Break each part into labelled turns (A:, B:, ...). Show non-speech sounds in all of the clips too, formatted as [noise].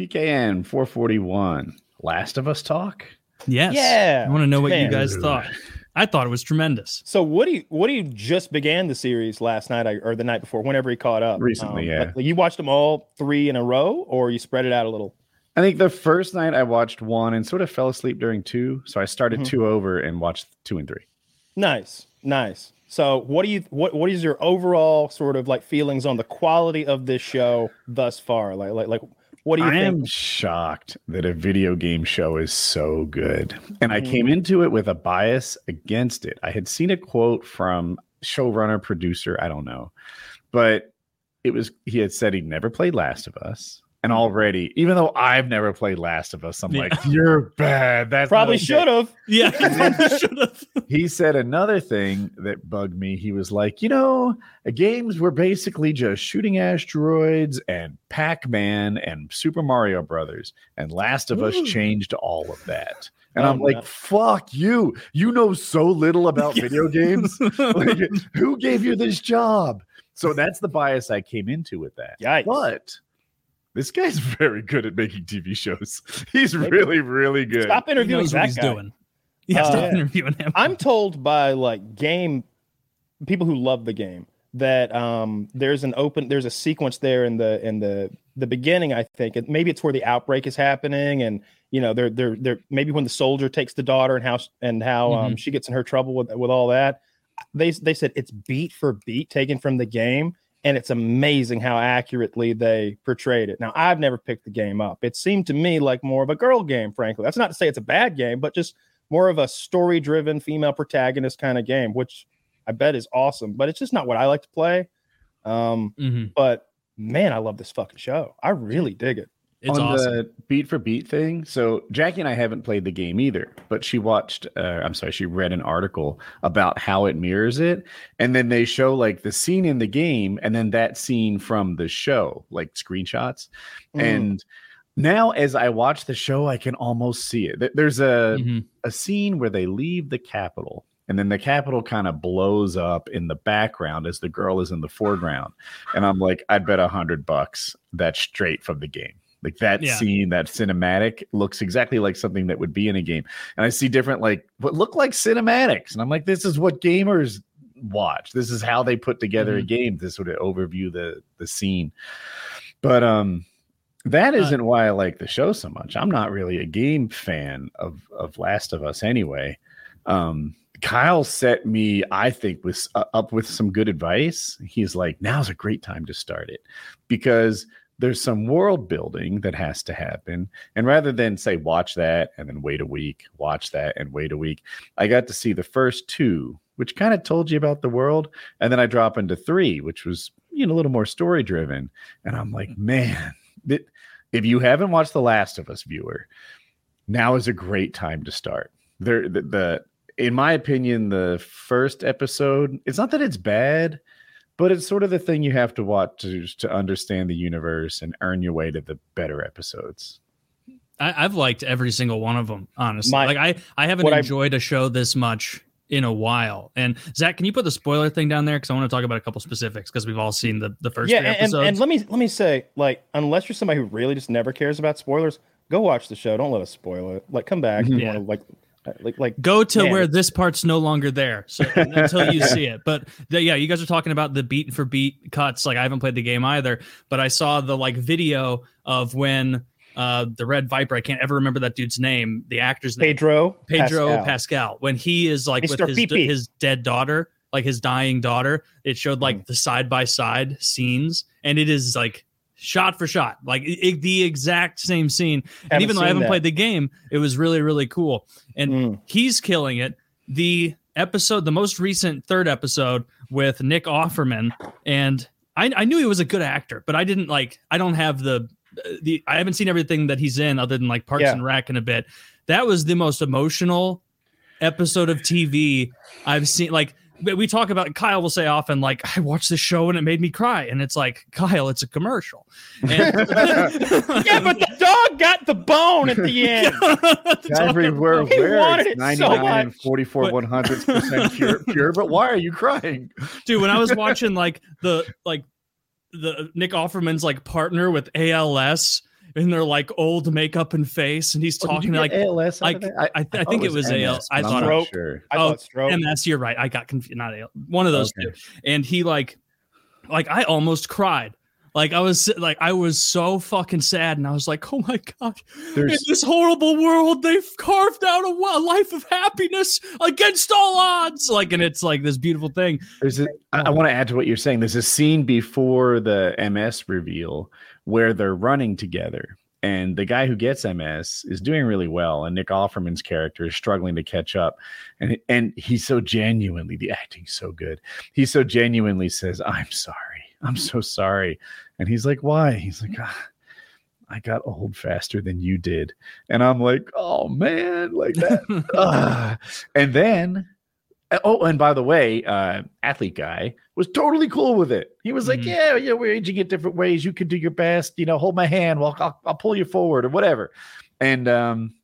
A: PKN 441. Last of Us talk?
B: Yes.
C: Yeah.
B: I want to know what
C: Man.
B: you guys thought. I thought it was tremendous.
C: So Woody, Woody just began the series last night or the night before, whenever he caught up.
A: Recently, yeah.
C: like, you watched them all three in a row, or you spread it out a little.
A: I think the first night I watched one and sort of fell asleep during two. So I started
C: Mhm.
A: two over and watched two and three.
C: Nice, nice. So, what do you what what is your overall sort of like feelings on the quality of this show thus far? Like, like, like, what do you
A: I
C: think?
A: am shocked that a video game show is so good. And I
C: Mhm.
A: came into it with a bias against it. I had seen a quote from showrunner, producer, I don't know, but it was he had said he'd never played Last of Us. And already, even though I've never played Last of Us, I'm
B: Yeah.
A: like, you're bad. That's
C: Probably should have.
B: Yeah, [laughs] [laughs] should have.
A: he said another thing that bugged me. He was like, you know, uh, games were basically just shooting asteroids and Pac-Man and Super Mario Brothers, and Last of Us changed all of that. And
C: Oh,
A: I'm like,
C: no.
A: fuck you. You know so little about [laughs] video games. like, who gave you this job? So that's the bias I came into with that.
C: Yikes.
A: But this guy's [laughs] very good at making TV shows. [laughs] He's really, really good.
C: Stop interviewing
B: knows what
C: that
B: he's
C: guy.
B: doing. Yeah,
C: Uh,
B: stop
C: Yeah.
B: interviewing him.
C: I'm told by like game people who love the game that um there's an open there's a sequence there in the in the the beginning I think and maybe it's where the outbreak is happening and you know they're they're they're maybe when the soldier takes the daughter and how and how um she gets in her trouble with with all that they they said it's beat for beat taken from the game and it's amazing how accurately they portrayed it. Now, I've never picked the game up. It seemed to me like more of a girl game, frankly. That's not to say it's a bad game, but just more of a story driven female protagonist kind of game, which I bet is awesome, but it's just not what I like to play. Um,
B: Mhm.
C: but man, I love this fucking show. I really dig it.
B: It's
A: on
B: awesome.
A: the beat for beat thing. So Jackie and I haven't played the game either, but she watched. Uh, I'm sorry, she read an article about how it mirrors it, and then they show like the scene in the game, and then that scene from the show, like screenshots.
C: Mm.
A: And now, as I watch the show, I can almost see it. There's a
B: Mhm.
A: a scene where they leave the capital, And then the capital kind of blows up in the background as the girl is in the foreground. And I'm like, I'd bet a hundred bucks that's straight from the game. Like that
B: Yeah.
A: scene, that cinematic looks exactly like something that would be in a game. And I see different, like what look like cinematics. And I'm like, this is what gamers watch. This is how they put together a game. This would overview the the scene. But um that
B: Uh,
A: isn't why I like the show so much. I'm not really a game fan of of Last of Us anyway. Um, Kyle set me, I think, with uh, up with some good advice. He's like, now's a great time to start it because there's some world building that has to happen. And rather than say, watch that and then wait a week, watch that and wait a week, I got to see the first two, which kind of told you about the world. And then I drop into three, which was, you know, a little more story driven. And I'm like, mm-hmm. man, that if you haven't watched The Last of Us, viewer, now is a great time to start. There, the, the in my opinion, the first episode, it's not that it's bad, but it's sort of the thing you have to watch to, to understand the universe and earn your way to the better episodes.
B: I, I've liked every single one of them, honestly.
C: My-
B: like I, I haven't enjoyed a show this much in a while. And Zach, can you put the spoiler thing down there? Because I want to talk about a couple specifics because we've all seen the the first
C: yeah,
B: three
C: and,
B: episodes.
C: and let me let me say, like, unless you're somebody who really just never cares about spoilers, go watch the show. Don't let us spoil it. Like, come back. if You
B: Yeah.
C: want to like, like, like,
B: Go to
C: Man,
B: where this part's no longer there, so until you see it. But the, yeah, you guys are talking about the beat for beat cuts. Like I haven't played the game either, but I saw the like video of when uh the Red Viper. I can't ever remember that dude's name. The actor's name.
C: Pedro,
B: Pedro Pascal.
C: Pascal.
B: when he is like
C: Mr.
B: with his,
C: Pee-pee.
B: his dead daughter, like his dying daughter. It showed
C: Mm.
B: like the side by side scenes, and it is like shot for shot, like i- i- the exact same scene. and even though I haven't
C: that.
B: played the game, it was really really cool. And
C: Mm.
B: he's killing it. The episode, the most recent third episode with Nick Offerman, and I, I knew he was a good actor, but I didn't like. I don't have the the. I haven't seen everything that he's in other than like Parks
C: Yeah.
B: and Rec in a bit. That was the most emotional episode of TV I've seen. Like we we talk about, Kyle will say often, like I watched this show and it made me cry, and it's like Kyle, it's a commercial. And- [laughs]
C: Yeah, but the dog got the bone at the end. [laughs]
A: Everywhere,
C: He
A: where
C: wanted
A: it's
C: it so
A: 99 and
C: much.
A: 44
B: But-
A: 100 [laughs] percent pure, pure. But why are you crying?
B: dude when i was watching like the like the nick offerman's like partner with als in their like old makeup and face, and he's
A: Oh,
B: talking like
A: ALS. out of
B: like,
A: that?
B: I- I think it was ALS. I
A: but I'm
B: thought-
C: Stroke.
A: sure.
C: I
B: Oh,
C: thought stroke.
B: MS. You're right. I got confused. Not AL, one of those
A: Okay.
B: two. And he like, like I almost cried. Like I was like I was so fucking sad, and I was like, oh my god, in this horrible world, they've carved out a, a life of happiness against all odds. Like, and it's like this beautiful thing.
A: There's a, I, I want to add to what you're saying. There's a scene before the MS reveal where they're running together, and the guy who gets MS is doing really well, and Nick Offerman's character is struggling to catch up, and and he's so genuinely the acting's so good. He so genuinely says, "I'm sorry, I'm so sorry," and he's like, "Why?" He's like, ah, "I got old faster than you did," and I'm like, "Oh man, like that." [laughs] And then oh and by the way uh athlete guy was totally cool with it. He was like
B: Mhm.
A: yeah yeah we're aging it different ways. You can do your best you know hold my hand. Well I'll, I'll pull you forward or whatever. And um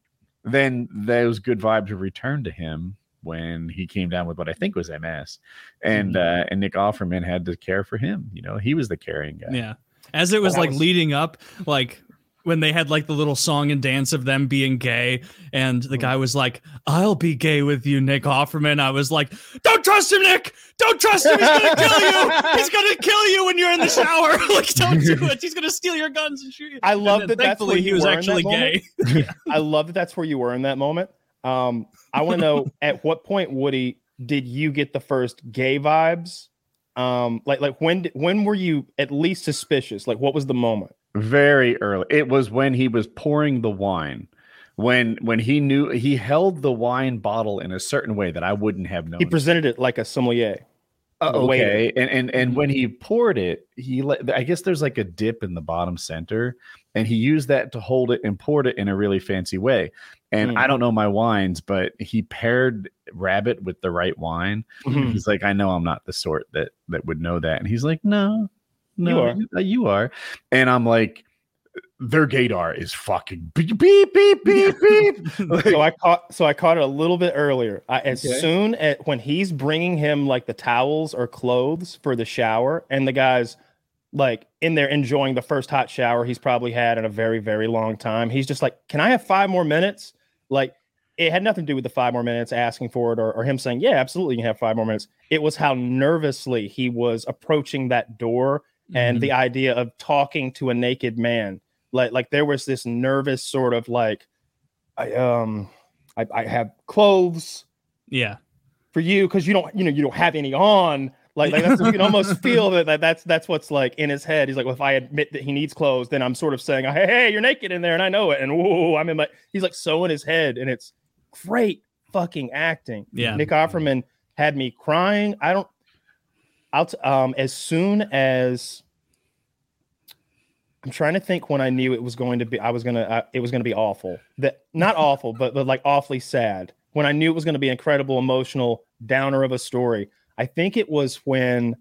A: then those good vibes were returned to him when he came down with what i think was ms and uh and nick offerman had to care for him you know he was the carrying guy
B: Yeah. As it was
C: That
B: like
C: was-
B: leading up, like when they had like the little song and dance of them being gay, and the guy was like, I'll be gay with you, Nick Offerman. I was like, Don't trust him, Nick! Don't trust him! He's gonna kill you! He's gonna kill you when you're in the shower! [laughs] like, don't do it. He's gonna steal your guns and shoot you.
C: I love
B: And
C: that that's
B: thankfully
C: where
B: he
C: you
B: was
C: were
B: actually gay. [laughs]
C: I love that that's where you were in that moment. Um, I want to know [laughs] at what point, Woody, did you get the first gay vibes? Um, like like when when were you at least suspicious? Like what was the moment?
A: very early it was when he was pouring the wine when when he knew he held the wine bottle in a certain way that i wouldn't have known
C: He presented it like a sommelier.
A: Uh, okay, and and and
B: Mm-hmm.
A: when he poured it, he let. I guess there's like a dip in the bottom center, and he used that to hold it and poured it in a really fancy way. And
C: Mm.
A: I don't know my wines, but he paired rabbit with the right wine.
C: Mhm.
A: He's like, I know I'm not the sort that that would know that, and he's like, No, no,
C: are.
A: you, you are. And I'm like, their gaydar is fucking beep beep beep beep [laughs] beep. Like,
C: so I caught so I caught it a little bit earlier. I, as
A: Okay.
C: soon as when he's bringing him like the towels or clothes for the shower, and the guy's like in there enjoying the first hot shower he's probably had in a very very long time. He's just like, "Can I have five more minutes?" Like it had nothing to do with the five more minutes asking for it or, or him saying, "Yeah, absolutely, you can have five more minutes." It was how nervously he was approaching that door and the idea of talking to a naked man like like there was this nervous sort of like i um i, I have clothes
B: yeah.
C: for you because you don't you know you don't have any on like, like that's you can almost feel that, that that's that's what's like in his head he's like well if i admit that he needs clothes then i'm sort of saying hey hey you're naked in there and i know it and whoa i'm in my he's like so in his head and it's great fucking acting
B: Yeah.
C: Nick Offerman had me crying. I don't. I'll t- um as soon as I'm trying to think when I knew it was going to be. I was gonna. Uh, it was gonna be awful. That not awful, but but like awfully sad. When I knew it was going to be incredible, emotional downer of a story. I think it was when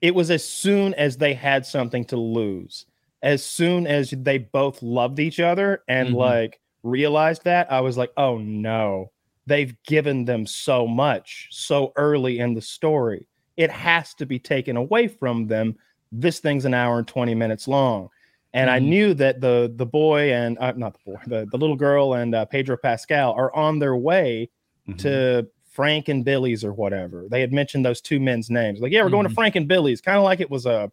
C: it was as soon as they had something to lose. As soon as they both loved each other and
B: Mhm.
C: like realized that, I was like, oh no they've given them so much so early in the story. It has to be taken away from them. This thing's an hour and 20 minutes long. And I
B: Mhm.
C: knew that the the boy and uh, not the boy, the, the little girl and uh, Pedro Pascal are on their way
A: Mhm.
C: to Frank and Billy's or whatever. They had mentioned those two men's names. Like, yeah, we're going to
B: Mhm.
C: Frank and Billy's, kind of like it was a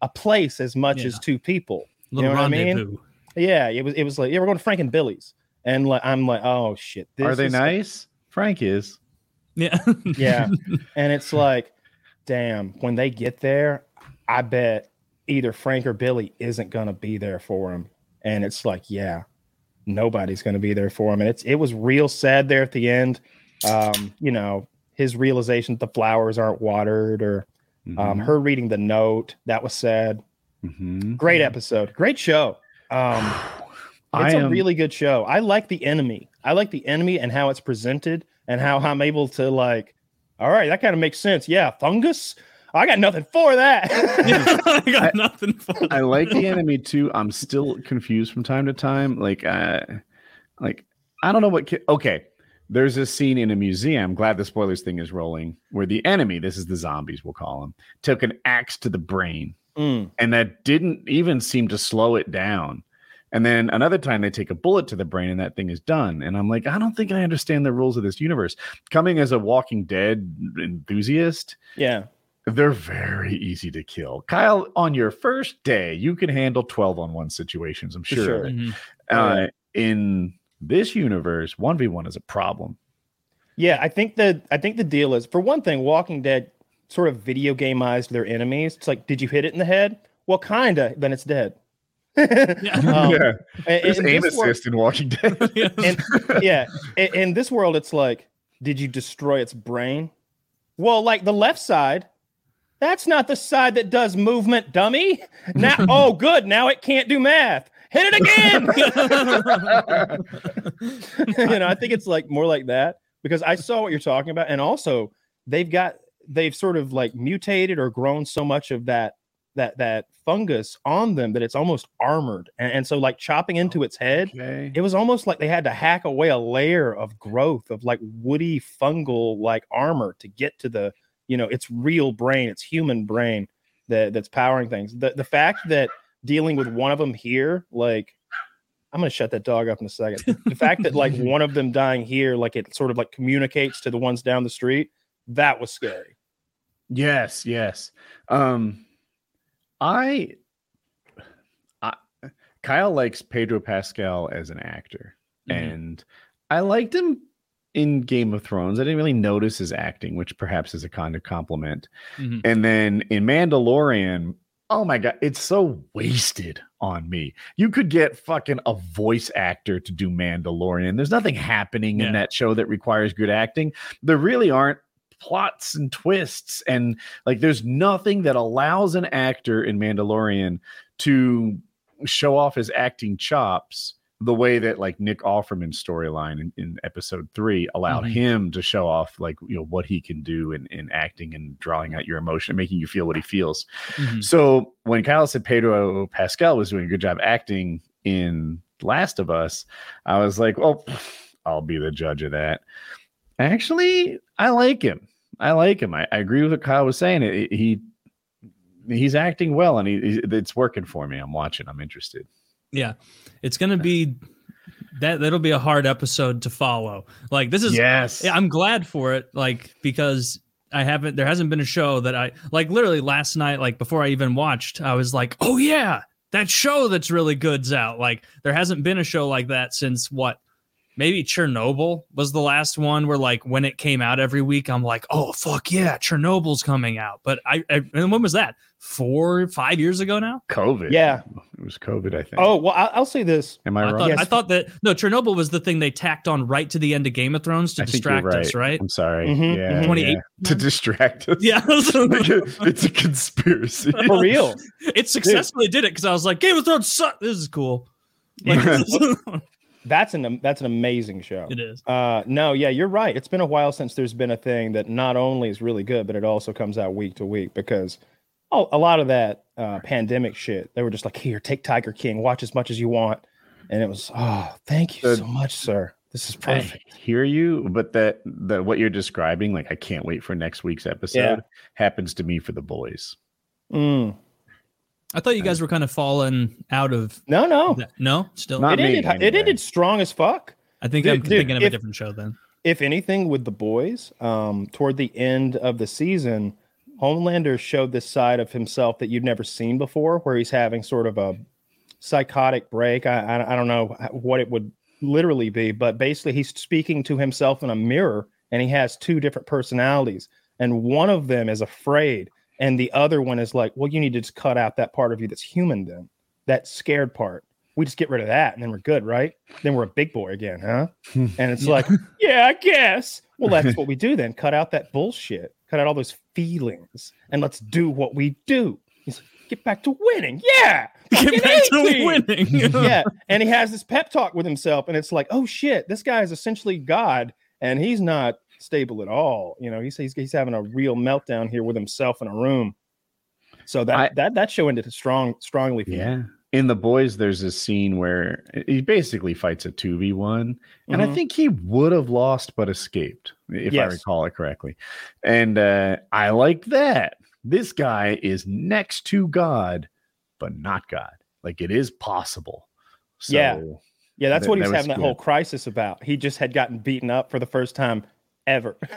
C: a place as much
B: Yeah.
C: as two people.
B: Little
C: know what I mean? Yeah, it was it was like, yeah, we're going to Frank and Billy's. And like I'm like, oh shit.
A: Are they
C: is-
A: nice? Frank is.
B: Yeah.
C: Yeah. [laughs] and it's like, damn, when they get there, I bet either Frank or Billy isn't gonna be there for him. And it's like, yeah, nobody's gonna be there for him. And it's it was real sad there at the end. Um, you know, his realization that the flowers aren't watered or um
A: Mhm.
C: her reading the note, that was sad.
A: Mhm.
C: Great episode, great show. Um [sighs]
A: I
C: it's a really good show. I like the enemy. I like the enemy and how it's presented and how I'm able to like, all right, that kind of makes sense. Yeah, fungus. I got nothing for that. [laughs] [laughs]
B: I got nothing for
A: I like the [laughs] enemy too. I'm still confused from time to time. Like, uh, like I don't know what. Ki- okay, there's a scene in a museum. Glad the spoilers thing is rolling, where the enemy, this is the zombies, we'll call them, took an axe to the brain,
C: Mm.
A: and that didn't even seem to slow it down. And then another time they take a bullet to the brain and that thing is done. And I'm like, I don't think I understand the rules of this universe. Coming as a Walking Dead enthusiast,
C: Yeah.
A: they're very easy to kill. Kyle, on your first day, you can handle 12 on one situations, I'm
C: For
A: sure.
C: sure.
B: Mhm.
C: Oh,
A: Uh,
C: yeah.
A: in this universe, 1v1 is a problem.
C: Yeah, I think the I think the deal is for one thing, Walking Dead sort of video gameized their enemies. It's like, did you hit it in the head? Well, kinda. Then it's dead. [laughs]
B: Yeah.
C: Um,
A: yeah, there's
C: and
A: aim
C: this wor-
A: assist in Walking Dead. [laughs]
C: and yeah, in, in this world, it's like, did you destroy its brain? Well, like the left side, that's not the side that does movement, dummy. Now, [laughs] oh, good. Now it can't do math. Hit it again. [laughs] [laughs] you know, I think it's like more like that because I saw what you're talking about, and also they've got they've sort of like mutated or grown so much of that that that fungus on them that it's almost armored, and, and so like chopping into its head
A: okay.
C: it was almost like they had to hack away a layer of growth of like woody fungal like armor to get to the you know its real brain its human brain that that's powering things the the fact that dealing with one of them here like i'm gonna shut that dog up in a second the fact that like [laughs] one of them dying here like it sort of like communicates to the ones down the street that was scary
A: Yes, yes. Um I I Kyle likes Pedro Pascal as an actor.
B: Mhm.
A: And I liked him in Game of Thrones. I didn't really notice his acting, which perhaps is a kind of compliment.
B: Mhm.
A: And then in Mandalorian, oh my god, it's so wasted on me. You could get fucking a voice actor to do Mandalorian. There's nothing happening
B: Yeah.
A: in that show that requires good acting. There really aren't plots and twists and like there's nothing that allows an actor in Mandalorian to show off his acting chops the way that like Nick Offerman's storyline in, in episode three allowed
B: Mhm.
A: him to show off like you know what he can do in, in acting and drawing out your emotion, and making you feel what he feels.
B: Mhm.
A: So when Kyle said Pedro Pascal was doing a good job acting in Last of Us, I was like, well, [sighs] I'll be the judge of that. Actually, I like him. I like him. I, I agree with what Kyle was saying. It- he he's acting well, and he- it's working for me. I'm watching. I'm interested.
B: Yeah, it's gonna be that. That'll be a hard episode to follow. Like this is.
A: yes.
B: I'm glad for it. Like because I haven't. There hasn't been a show that I like. Literally last night, like before I even watched, I was like, oh yeah, that show that's really good's out. Like there hasn't been a show like that since what. Maybe Chernobyl was the last one where, like, when it came out every week, I'm like, "Oh fuck yeah, Chernobyl's coming out!" But I, I and when was that? Four, five years ago now.
A: COVID.
C: Yeah.
A: It was COVID, I think.
C: oh well I, i'll say this
A: am I,
B: I
A: wrong?
B: thought,
C: Yes.
B: I thought that no, Chernobyl was the thing they tacked on right to the end of Game of Thrones to
A: I think you're
B: distract us, right?
A: I'm sorry.
C: Mhm,
A: yeah,
C: mhm.
A: yeah.
B: 28.
A: to distract us.
B: Yeah, [laughs]
A: Like, it's a conspiracy. [laughs]
C: for real
B: it successfully did it because I was like, Game of Thrones suck. This is cool. [laughs] Like, this is-
C: that's an that's an amazing show
B: it is.
C: Uh, no, yeah, you're right. It's been a while since there's been a thing that not only is really good, but it also comes out week to week because oh, a lot of that uh, pandemic shit, they were just like, here, take Tiger King, watch as much as you want. And it was, oh, thank you
A: The-
C: so much, sir. This is
A: I
C: perfect.
A: hear you, but that the what you're describing, like I can't wait for next week's episode,
C: Yeah.
A: happens to me for the boys.
C: Mm.
B: I thought you guys were kind of falling out of
C: No, no.
B: that. No, still.
A: Not
C: it
A: me,
C: ended, it ended strong as fuck.
B: I think
C: Dude,
B: I'm
C: dude,
B: thinking of a different show then.
C: if anything, with the boys, um, toward the end of the season, Homelander showed this side of himself that you'd never seen before, where he's having sort of a psychotic break. I, I, I don't know what it would literally be, but basically, he's speaking to himself in a mirror, and he has two different personalities, and one of them is afraid, and the other one is like, "Well, you need to just cut out that part of you that's human, then that scared part." We just get rid of that, and then we're good, right? Then we're a big boy again, huh? [laughs] And it's
B: Yeah.
C: like, yeah, I guess. Well, that's [laughs] what we do then. Cut out that bullshit. Cut out all those feelings, and let's do what we do. He's like, get back to winning. Yeah,
B: Get back to winning. [laughs]
C: yeah. And he has this pep talk with himself, and it's like, oh shit, this guy is essentially God, and he's not stable at all. You know, he's he's, he's having a real meltdown here with himself in a room. So that
A: I-
C: that that show ended strong strongly. For me.
A: Yeah. In the boys, there's a scene where he basically fights a 2v1. And I
C: Mhm.
A: think he would have lost but escaped, if I recall it correctly. And uh, I like that. This guy is next to God, but not God. Like it is possible. So
C: Yeah. Yeah, that's
A: That-
C: what he's
A: that
C: having that
A: good.
C: whole crisis about. He just had gotten beaten up for the first time ever. [laughs]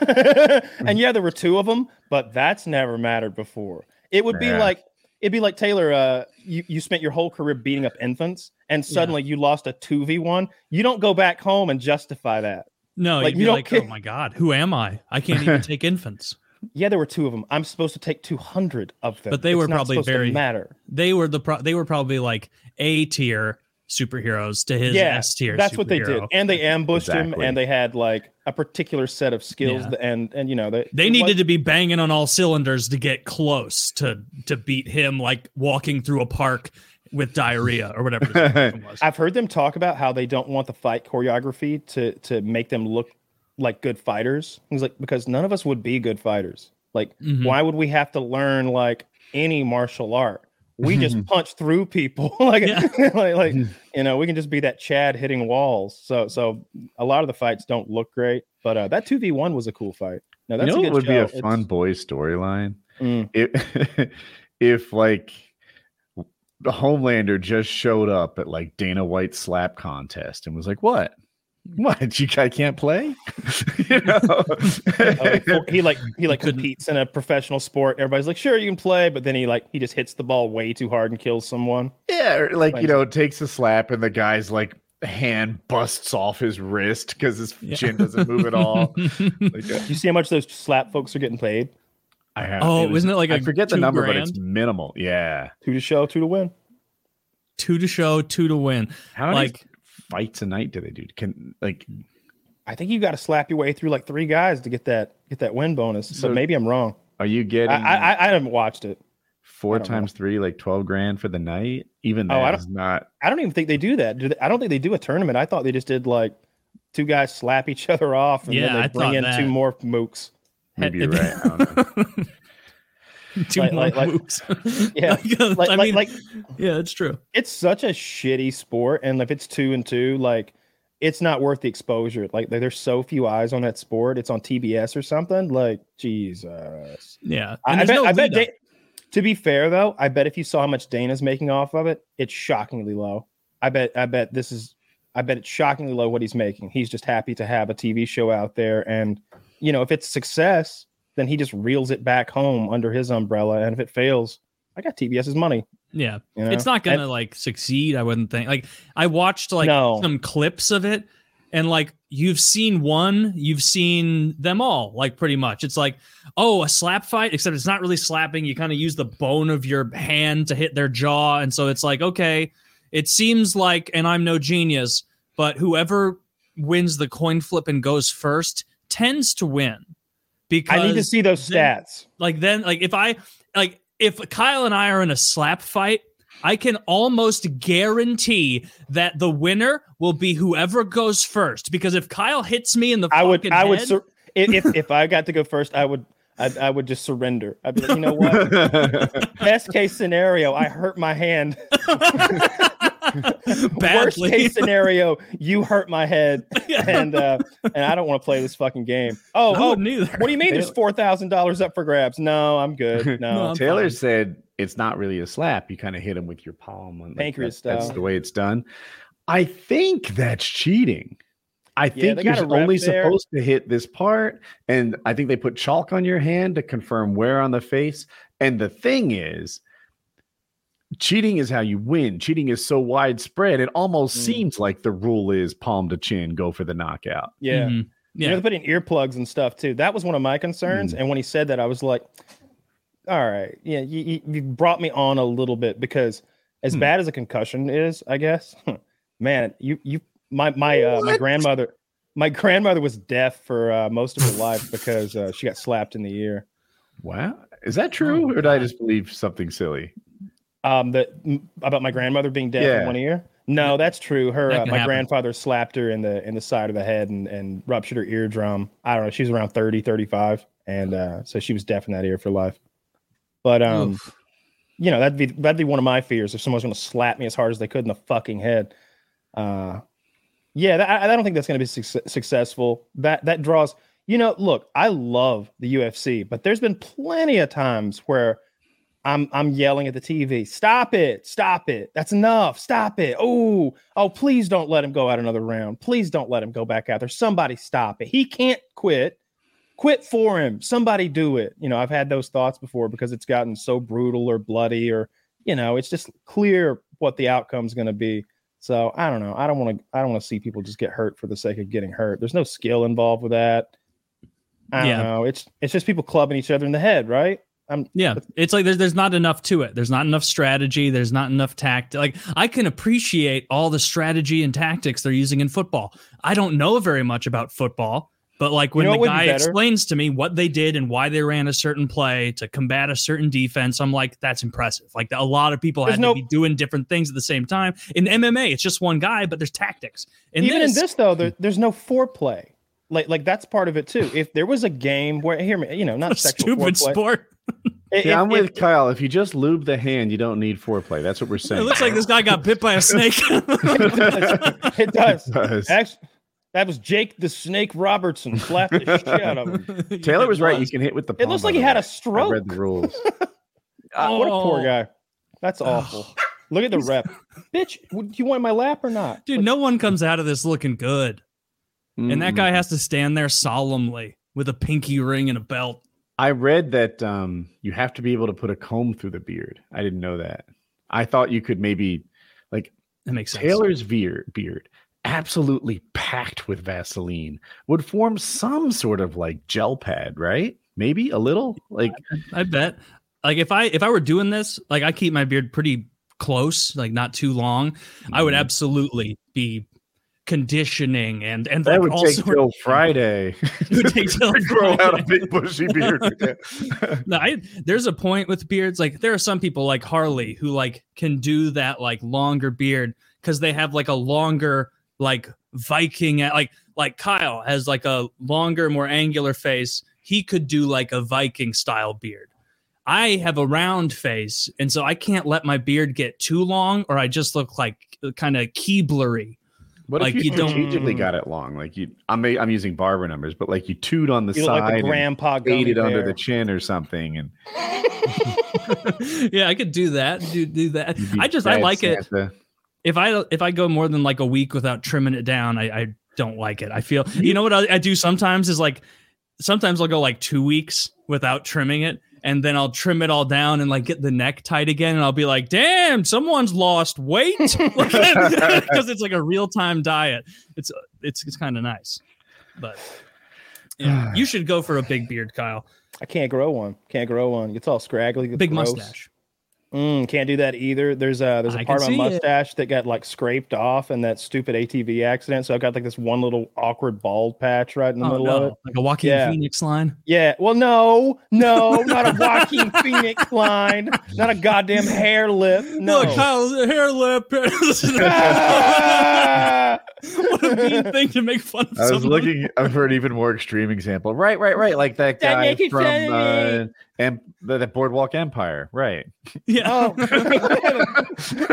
C: and yeah, there were two of them, but that's never mattered before. It would be
A: Yeah.
C: like it'd be like Taylor, uh, you, you spent your whole career beating up infants and suddenly you lost a 2v1. You don't go back home and justify that.
B: No,
C: Like,
B: you'd
C: you
B: be
C: don't
B: like,
C: care-
B: oh my god, who am I? I can't even take [laughs] infants.
C: Yeah, there were two of them. I'm supposed to take 200 of them.
B: But they were probably very-
C: matter.
B: They were the pro- they were probably like A tier superheroes to his
C: yeah,
B: S tier.
C: that's what they did. And they ambushed him and they had like a particular set of skills
B: Yeah.
C: that- and and you know they
B: They needed
C: was-
B: to be banging on all cylinders to get close to to beat him, like walking through a park with diarrhea or whatever [laughs] was.
C: I've heard them talk about how they don't want the fight choreography to to make them look like good fighters. He's like because none of us would be good fighters. Like
B: Mhm.
C: why would we have to learn like any martial art? We just [laughs] punch through people [laughs] like,
B: Yeah. [laughs]
C: like like you know we can just be that Chad hitting walls. So so a lot of the fights don't look great, but uh, that two v one was a cool fight. Now that's
A: you know
C: good
A: would be a
C: show.
A: fun boy storyline?
C: Mm.
A: If if like the Homelander just showed up at like Dana White's slap contest and was like, "What? What? You I can't play?" [laughs] you know?
C: Oh, he- he like he like
B: couldn't-
C: competes in a professional sport. Everybody's like, sure, you can play, but then he like he just hits the ball way too hard and kills someone.
A: yeah, or, like you
C: Like-
A: know, takes a slap and the guy's like hand busts off his wrist because his
B: Yeah.
A: chin doesn't move at all. [laughs] Like, uh,
C: You see how much those slap folks are getting paid?
A: I have,
B: Oh,
A: was-
B: isn't it like
A: I
B: a
A: forget the
B: two
A: number, but it's minimal. Yeah.
C: Two to show, two to win.
B: two to show, two to win.
A: How many
B: Like
A: fights a night do they do? Can like
C: I think you got to slap your way through like three guys to get that get that win bonus.
A: So-
C: but maybe I'm wrong.
A: are you getting
C: I I- I haven't watched it.
A: four
C: I don't know.
A: times three, like twelve grand for the night? Even
C: Oh, I
A: that is not.
C: I don't even think they do that. Do they, I don't think they do a tournament. I thought they just did like two guys slap each [laughs] other off, and
B: Yeah,
C: then they
B: I
C: bring in
B: that.
C: two more mooks.
A: Maybe you're right. [laughs] [laughs]
B: Two
C: Like-
B: more
C: like- like-
B: moves. [laughs]
C: Yeah,
B: Like, uh,
C: Like
B: I mean,
C: like
B: yeah, that's true.
C: it's such a shitty sport, and if it's two and two, like it's not worth the exposure. Like there's so few eyes on that sport. It's on TBS or something. Like Jesus.
B: Yeah,
C: I, I bet.
B: no
C: I bet. Da- to be fair, though, I bet if you saw how much Dana's making off of it, it's shockingly low. I bet. I bet this is. I bet it's shockingly low what he's making. He's just happy to have a TV show out there, and you know, if it's success, then he just reels it back home under his umbrella, and if it fails, I got TBS's money.
B: Yeah,
C: You know?
B: it's not gonna like succeed. I wouldn't think. Like I watched like
C: No.
B: some clips of it, and like you've seen one, you've seen them all. Like pretty much, it's like oh a slap fight, except it's not really slapping. You kind of use the bone of your hand to hit their jaw, and so it's like okay, it seems like, and I'm no genius, but whoever wins the coin flip and goes first tends to win. Because
C: I need to see those
B: then-
C: stats.
B: like then like if i like if kyle and i are in a slap fight i can almost guarantee that the winner will be whoever goes first because if kyle hits me in the
C: I would.
B: fucking
C: I would. Sur- if, if [laughs] if I got to go first, I would. I, I would just surrender. I'd be like, you know what? [laughs] Best case scenario, I hurt my hand. [laughs] [laughs] Worst case [laughs] scenario, you hurt my head, and uh, and I don't want to play this fucking game. [laughs] Oh,
B: I
C: oh,
B: wouldn't
C: what do you mean? There's four thousand dollars up for grabs? No, I'm good.
B: No,
C: No,
B: I'm
A: Taylor
B: fine.
A: said it's not really a slap. You kind of hit him with your palm. and, like,
C: Pancreas
A: that- That's the way it's done. I think that's cheating. I think
C: they
A: you're
C: got a rep
A: only
C: there.
A: supposed to hit this part, and I think they put chalk on your hand to confirm where on the face. And the thing is, cheating is how you win. Cheating is so widespread; it almost
C: Mm.
A: seems like the rule is palm to chin, go for the knockout.
C: yeah.
B: Mhm.
C: You know,
B: yeah
C: they put in earplugs and stuff too. That was one of my concerns.
A: Mm.
C: And when he said that, I was like, all right, yeah, you, you, you brought me on a little bit because as
A: Hmm.
C: bad as a concussion is, I guess, [laughs] man, you, you, my, my, uh, my grandmother, my grandmother was deaf for uh, most of her life because uh, she got slapped in the ear.
A: Wow, is that true,
B: Oh,
A: or did I just believe something silly?
C: Um, that about my grandmother being deaf
A: Yeah.
C: in one ear. No, that's true. Her,
B: That
C: uh, my
B: happen.
C: grandfather slapped her in the in the side of the head and and ruptured her eardrum. I don't know. She was around 30, 35. and uh, so she was deaf in that ear for life. But um,
B: Oof.
C: you know that'd be that'd be one of my fears if someone's going to slap me as hard as they could in the fucking head. Uh, yeah, that, I, I don't think that's going to be suc successful. That that draws. You know, look, I love the UFC, but there's been plenty of times where I'm I'm yelling at the TV. Stop it! Stop it! That's enough! Stop it! Oh, oh! Please don't let him go out another round. Please don't let him go back out there. Somebody stop it. He can't quit. Quit for him. Somebody do it. You know, I've had those thoughts before because it's gotten so brutal or bloody or you know, it's just clear what the outcome's going to be. So I don't know. I don't want to. I don't want to see people just get hurt for the sake of getting hurt. There's no skill involved with that. I don't
B: Yeah.
C: know. It's it's just people clubbing each other in the head, right? I'm
B: Yeah, it's like there's there's not enough to it. There's not enough strategy. There's not enough tact. Like I can appreciate all the strategy and tactics they're using in football. I don't know very much about football, but like when
C: know
B: the
C: would be
B: guy explains to me what they did and why they ran a certain play to combat a certain defense, I'm like, that's impressive. Like a lot of people
C: There's
B: had
C: no-
B: to be doing different things at the same time. In MMA, it's just one guy, but there's tactics. In
C: even
B: this,
C: in this though. There, there's no foreplay. Like like that's part of it too. If there was a game where hear me, you know, not [laughs] sexual
B: stupid
C: foreplay.
B: sport.
C: If-
A: Yeah, I'm
C: if-
A: with Kyle. If you just lube the hand, you don't need foreplay. That's what we're saying.
B: It looks like this guy got bit by a snake. [laughs]
C: it does.
A: It does.
C: Actually, that was Jake the Snake Robertson. Slapped the shit out of him. [laughs]
A: Taylor was right. You can hit with the.
C: It looks like he
A: by the
C: had a
A: way. I
C: stroke.
A: read the rules. [laughs]
C: Ah, what a poor
B: Oh.
C: guy. That's awful. Look at the rep. Bitch, do you want my lap or not?
B: Dude, no one comes out of this looking good. And that
A: Mm.
B: guy has to stand there solemnly with a pinky ring and a belt.
A: I read that um, you have to be able to put a comb through the beard. I didn't know that. I thought you could maybe like
B: That makes sense.
A: Taylor's beard, beard, absolutely packed with Vaseline, would form some sort of like gel pad, right? Maybe a little. Like
B: I bet. Like if I if I were doing this, like I keep my beard pretty close, like not too long, I would
A: Mhm.
B: absolutely be conditioning and and
A: that
B: like
A: would
B: all
A: take till [laughs] Friday.
B: It would take till [laughs]
A: grow out a big bushy beard. [laughs]
B: No, I, there's a point with beards. Like there are some people like Harley who like can do that like longer beard because they have like a longer like Viking like like Kyle has like a longer, more angular face. He could do like a Viking style beard. I have a round face, and so I can't let my beard get too long, or I just look like kind of keeblery.
A: What
B: Like,
A: if you,
B: you don't-
A: strategically got it long? Like you, I'm I'm using barber numbers, but like you toot on the
C: You look like
A: side,
C: the
A: and
C: grandpa gummy
A: fade it under the chin or something, and [laughs]
B: yeah, I could do that. Do do that. I just I
A: Bad
B: like it. If I if I go more than like a week without trimming it down, I, I don't like it. I feel you know what I, I do sometimes is like sometimes I'll go like two weeks without trimming it, and then I'll trim it all down and like get the neck tight again, and I'll be like, "Damn, someone's lost weight," [laughs] because [laughs] it's like a real time diet. It's uh, it's it's kind of nice, but yeah, [sighs] you should go for a big beard, Kyle.
C: I can't grow one. Can't grow one. It's all scraggly.
B: Big
C: gross.
B: mustache.
C: Mm, can't do that either. There's a there's a
B: I
C: part of my
B: see it.
C: mustache that got like scraped off in that stupid ATV accident. So I've got like this one little awkward bald patch right in the
B: Oh,
C: middle of it.
B: no. Like a Joaquin
C: Yeah.
B: Phoenix line.
C: Yeah. Well, no, no, [laughs] not a Joaquin Phoenix line, not a goddamn hair lip. No.
B: Look, Kyle's hair lip.
C: Ah! [laughs] [laughs] [laughs]
B: what a mean [laughs] thing to make fun of.
A: I was
B: someone.
A: looking for an even more extreme example. Right, right, right. Like that
C: Don't
A: guy
C: make
A: from uh, and the, the Boardwalk Empire. Right.
B: Yeah.
C: Oh. [laughs]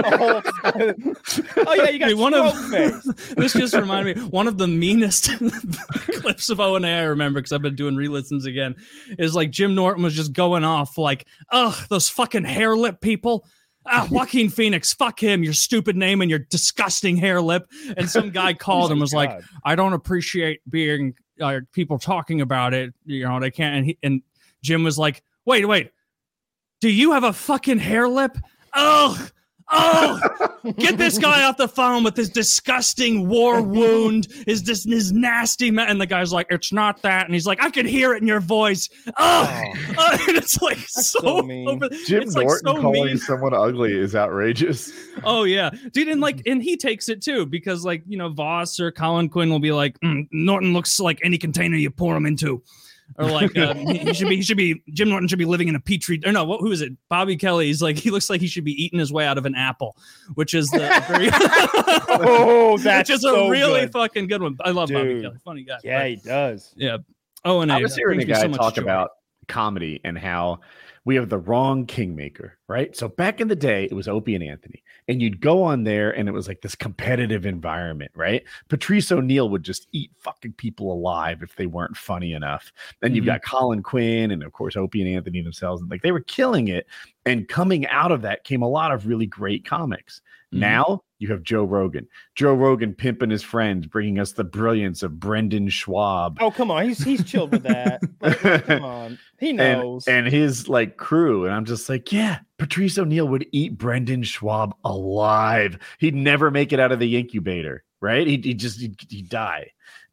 C: oh, oh, yeah, you got
B: Wait, one
C: one
B: of-
C: face.
B: this just reminded me one of the meanest clips of O and A I remember because I've been doing re-listens again. Is like Jim Norton was just going off like, "Ugh, those fucking hair lip people." Ah, Joaquin Phoenix, fuck him, your stupid name and your disgusting hair lip. And some guy [laughs] called and was like, I don't appreciate being uh, people talking about it. You know, they can't. And, he, and Jim was like, wait, wait, do you have a fucking hair lip? Oh, oh, [laughs] get this guy off the phone with his disgusting war wound, Is this his nasty man. And the guy's like, it's not that. And he's like, I can hear it in your voice. Oh,
C: Oh. [laughs]
B: and it's like so,
C: so mean.
B: over-
A: Jim
B: it's like
A: Norton
B: so
A: calling
B: mean.
A: someone ugly is outrageous. [laughs]
B: Oh yeah, dude, and like, and he takes it too because like you know Vos or Colin Quinn will be like, "Mm, Norton looks like any container you pour him into, or like uh, [laughs] he he should be he should be Jim Norton should be living in a petri or no, what who is it? Bobby Kelly. He's like he looks like he should be eating his way out of an apple, which is the [laughs] very,
C: Oh, [laughs] that's
B: which is
C: so
B: a really
C: good.
B: fucking good one. I love Bobby Kelly, funny guy.
C: Yeah,
B: but,
C: he does.
B: yeah. Oh, and
A: I was hearing a
B: brings me so
A: guy
B: much
A: talk
B: joy.
A: about comedy and how we have the wrong kingmaker, right? So back in the day, it was Opie and Anthony, and you'd go on there, and it was like this competitive environment, right? Patrice O'Neal would just eat fucking people alive if they weren't funny enough. Then you've
B: Mhm.
A: got Colin Quinn, and of course Opie and Anthony themselves, and like they were killing it. And coming out of that came a lot of really great comics.
B: Mhm.
A: Now you have Joe Rogan, Joe Rogan pimping his friends, bringing us the brilliance of Brendan Schaub
C: Oh come on, he's he's chilled with that. Like, come on, [laughs] he knows.
A: and his like crew. And I'm just like, yeah, Patrice O'Neal would eat Brendan Schaub alive. He'd never make it out of the incubator, right? He'd, he'd just he'd, he'd die.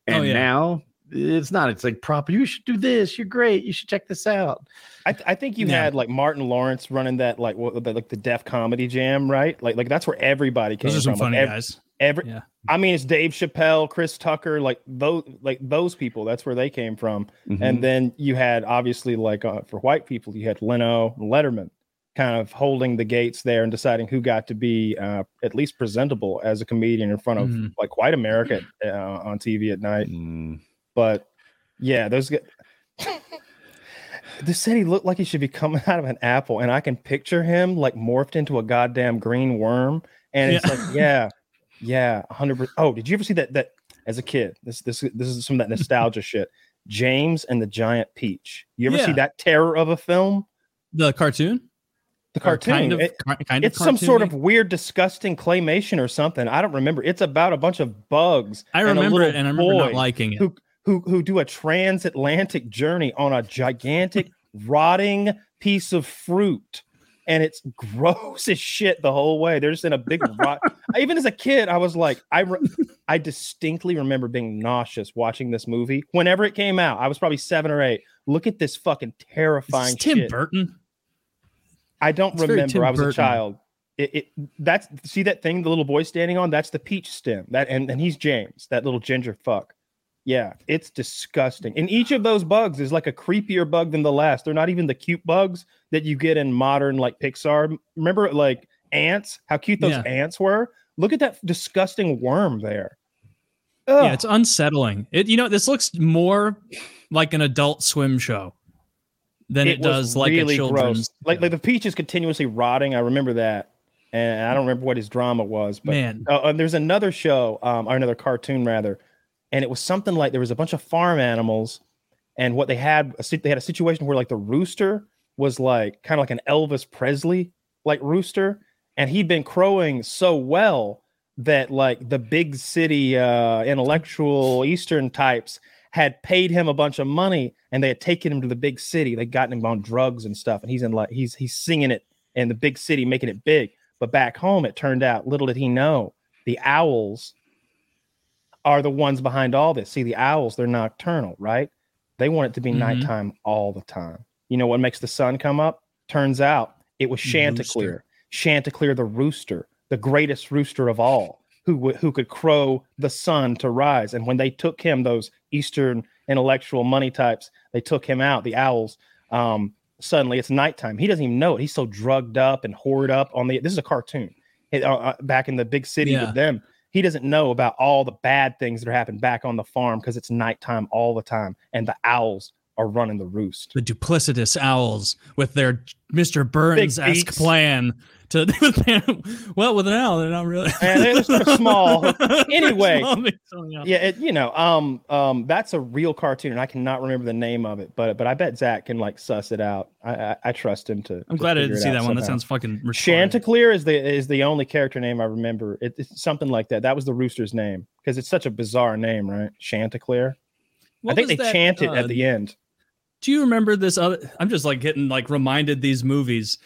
B: Oh,
A: And
B: yeah.
A: now it's not. It's like proper. You should do this. You're great. You should check this out.
C: I, th- I think you
B: Yeah.
C: had like Martin Lawrence running that like what, the, like the Def Comedy Jam, right? Like like that's where everybody came
B: Those are some
C: from.
B: funny
C: like, ev-
B: guys.
C: Every,
B: Yeah.
C: I mean, it's Dave Chappelle, Chris Tucker, like those like those people. That's where they came from.
A: Mm-hmm.
C: And then you had obviously like uh, for white people, you had Leno and Letterman kind of holding the gates there and deciding who got to be uh, at least presentable as a comedian in front of
B: Mhm.
C: like white America uh, on TV at night.
A: Mm.
C: But yeah, those [laughs] the city looked like he should be coming out of an apple, and I can picture him like morphed into a goddamn green worm. And it's
B: Yeah.
C: like, yeah, yeah, hundred percent. Oh, did you ever see that? That as a kid, this this this is some of that nostalgia shit. James and the Giant Peach. You ever see that terror of a film?
B: The cartoon,
C: The
B: Or
C: cartoon.
B: kind of,
C: It-
B: ki- kind
C: it's
B: of
C: some sort of weird, disgusting claymation or something. I don't remember. It's about a bunch of bugs.
B: I
C: and a
B: remember
C: little
B: it, and I remember not liking it.
C: who who who do a transatlantic journey on a gigantic rotting piece of fruit and it's gross as shit the whole way. They're just in a big rot even as a kid i was like i re- i distinctly remember being nauseous watching this movie. Whenever it came out i was probably seven or eight. Look at this fucking
B: Is this
C: terrifying
B: Tim
C: shit.
B: Burton.
C: i don't
B: It's
C: remember. I was
B: Burton.
C: a child. It, it that's see that thing the little boy standing on? That's the peach stem. That and, and he's james that little ginger fuck yeah it's disgusting. And each of those bugs is like a creepier bug than the last. They're not even the cute bugs that you get in modern like pixar. Remember like ants? How cute those
B: Yeah.
C: ants were? Look at that disgusting worm there.
B: Yeah, it's unsettling. It you know this looks more like an adult swim show than it,
C: was
B: does like a children's.
C: like like the peach is continuously rotting. I remember that. And i don't remember what his drama was but
B: man,
C: Uh, and there's another show, um, or another cartoon rather, and it was something like there was a bunch of farm animals, and what they had, they had a situation where like the rooster was like kind of like an Elvis Presley like rooster, and he'd been crowing so well that like the big city uh, intellectual Eastern types had paid him a bunch of money, and they had taken him to the big city. They'd gotten him on drugs and stuff, and he's in like he's he's singing it in the big city, making it big. But back home, it turned out, little did he know, the owls are the ones behind all this. See, the owls, they're nocturnal, right? They want it to be
B: Mhm.
C: nighttime all the time. You know what makes the sun come up? Turns out it was Chanticleer.
B: Rooster.
C: Chanticleer the rooster, the greatest rooster of all, who w- who could crow the sun to rise. And when they took him, those Eastern intellectual money types, they took him out. The owls. Um, suddenly it's nighttime. He doesn't even know it. He's so drugged up and hoard up on the. This is a cartoon. It- uh, uh, back in the big city
B: Yeah.
C: with them, he doesn't know about all the bad things that are happening back on the farm because it's nighttime all the time, and the owls are running the roost.
B: the duplicitous owls with their Mr. Burns esque plan to [laughs] well with an owl they're not really
C: they're small. [laughs] Anyway.
B: small, yeah.
C: Yeah, it, you know, um, um, that's a real cartoon, and I cannot remember the name of it, but but I bet Zach can like suss it out. I I, I trust him to.
B: I'm
C: to
B: glad I didn't see that one. That sounds fucking retarded.
C: Chanticleer is the is the only character name I remember. It, it's something like that. That was the rooster's name because it's such a bizarre name, right? Chanticleer.
B: What
C: I think they
B: that,
C: chant it
B: uh,
C: at the end.
B: Do you remember this other? I'm just like getting like reminded these movies.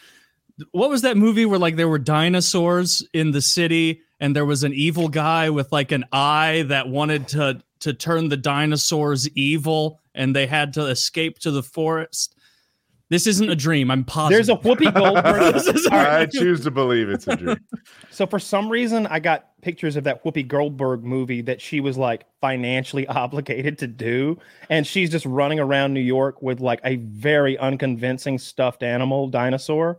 B: What was that movie where like there were dinosaurs in the city and there was an evil guy with like an eye that wanted to to turn the dinosaurs evil and they had to escape to the forest. This isn't a dream. I'm positive.
C: There's a Whoopi Goldberg. [laughs]
B: This is-
C: All right,
A: I choose to believe it's a dream. [laughs]
C: So for some reason, I got pictures of that Whoopi Goldberg movie that she was like financially [laughs] obligated to do, and she's just running around New York with like a very unconvincing stuffed animal dinosaur,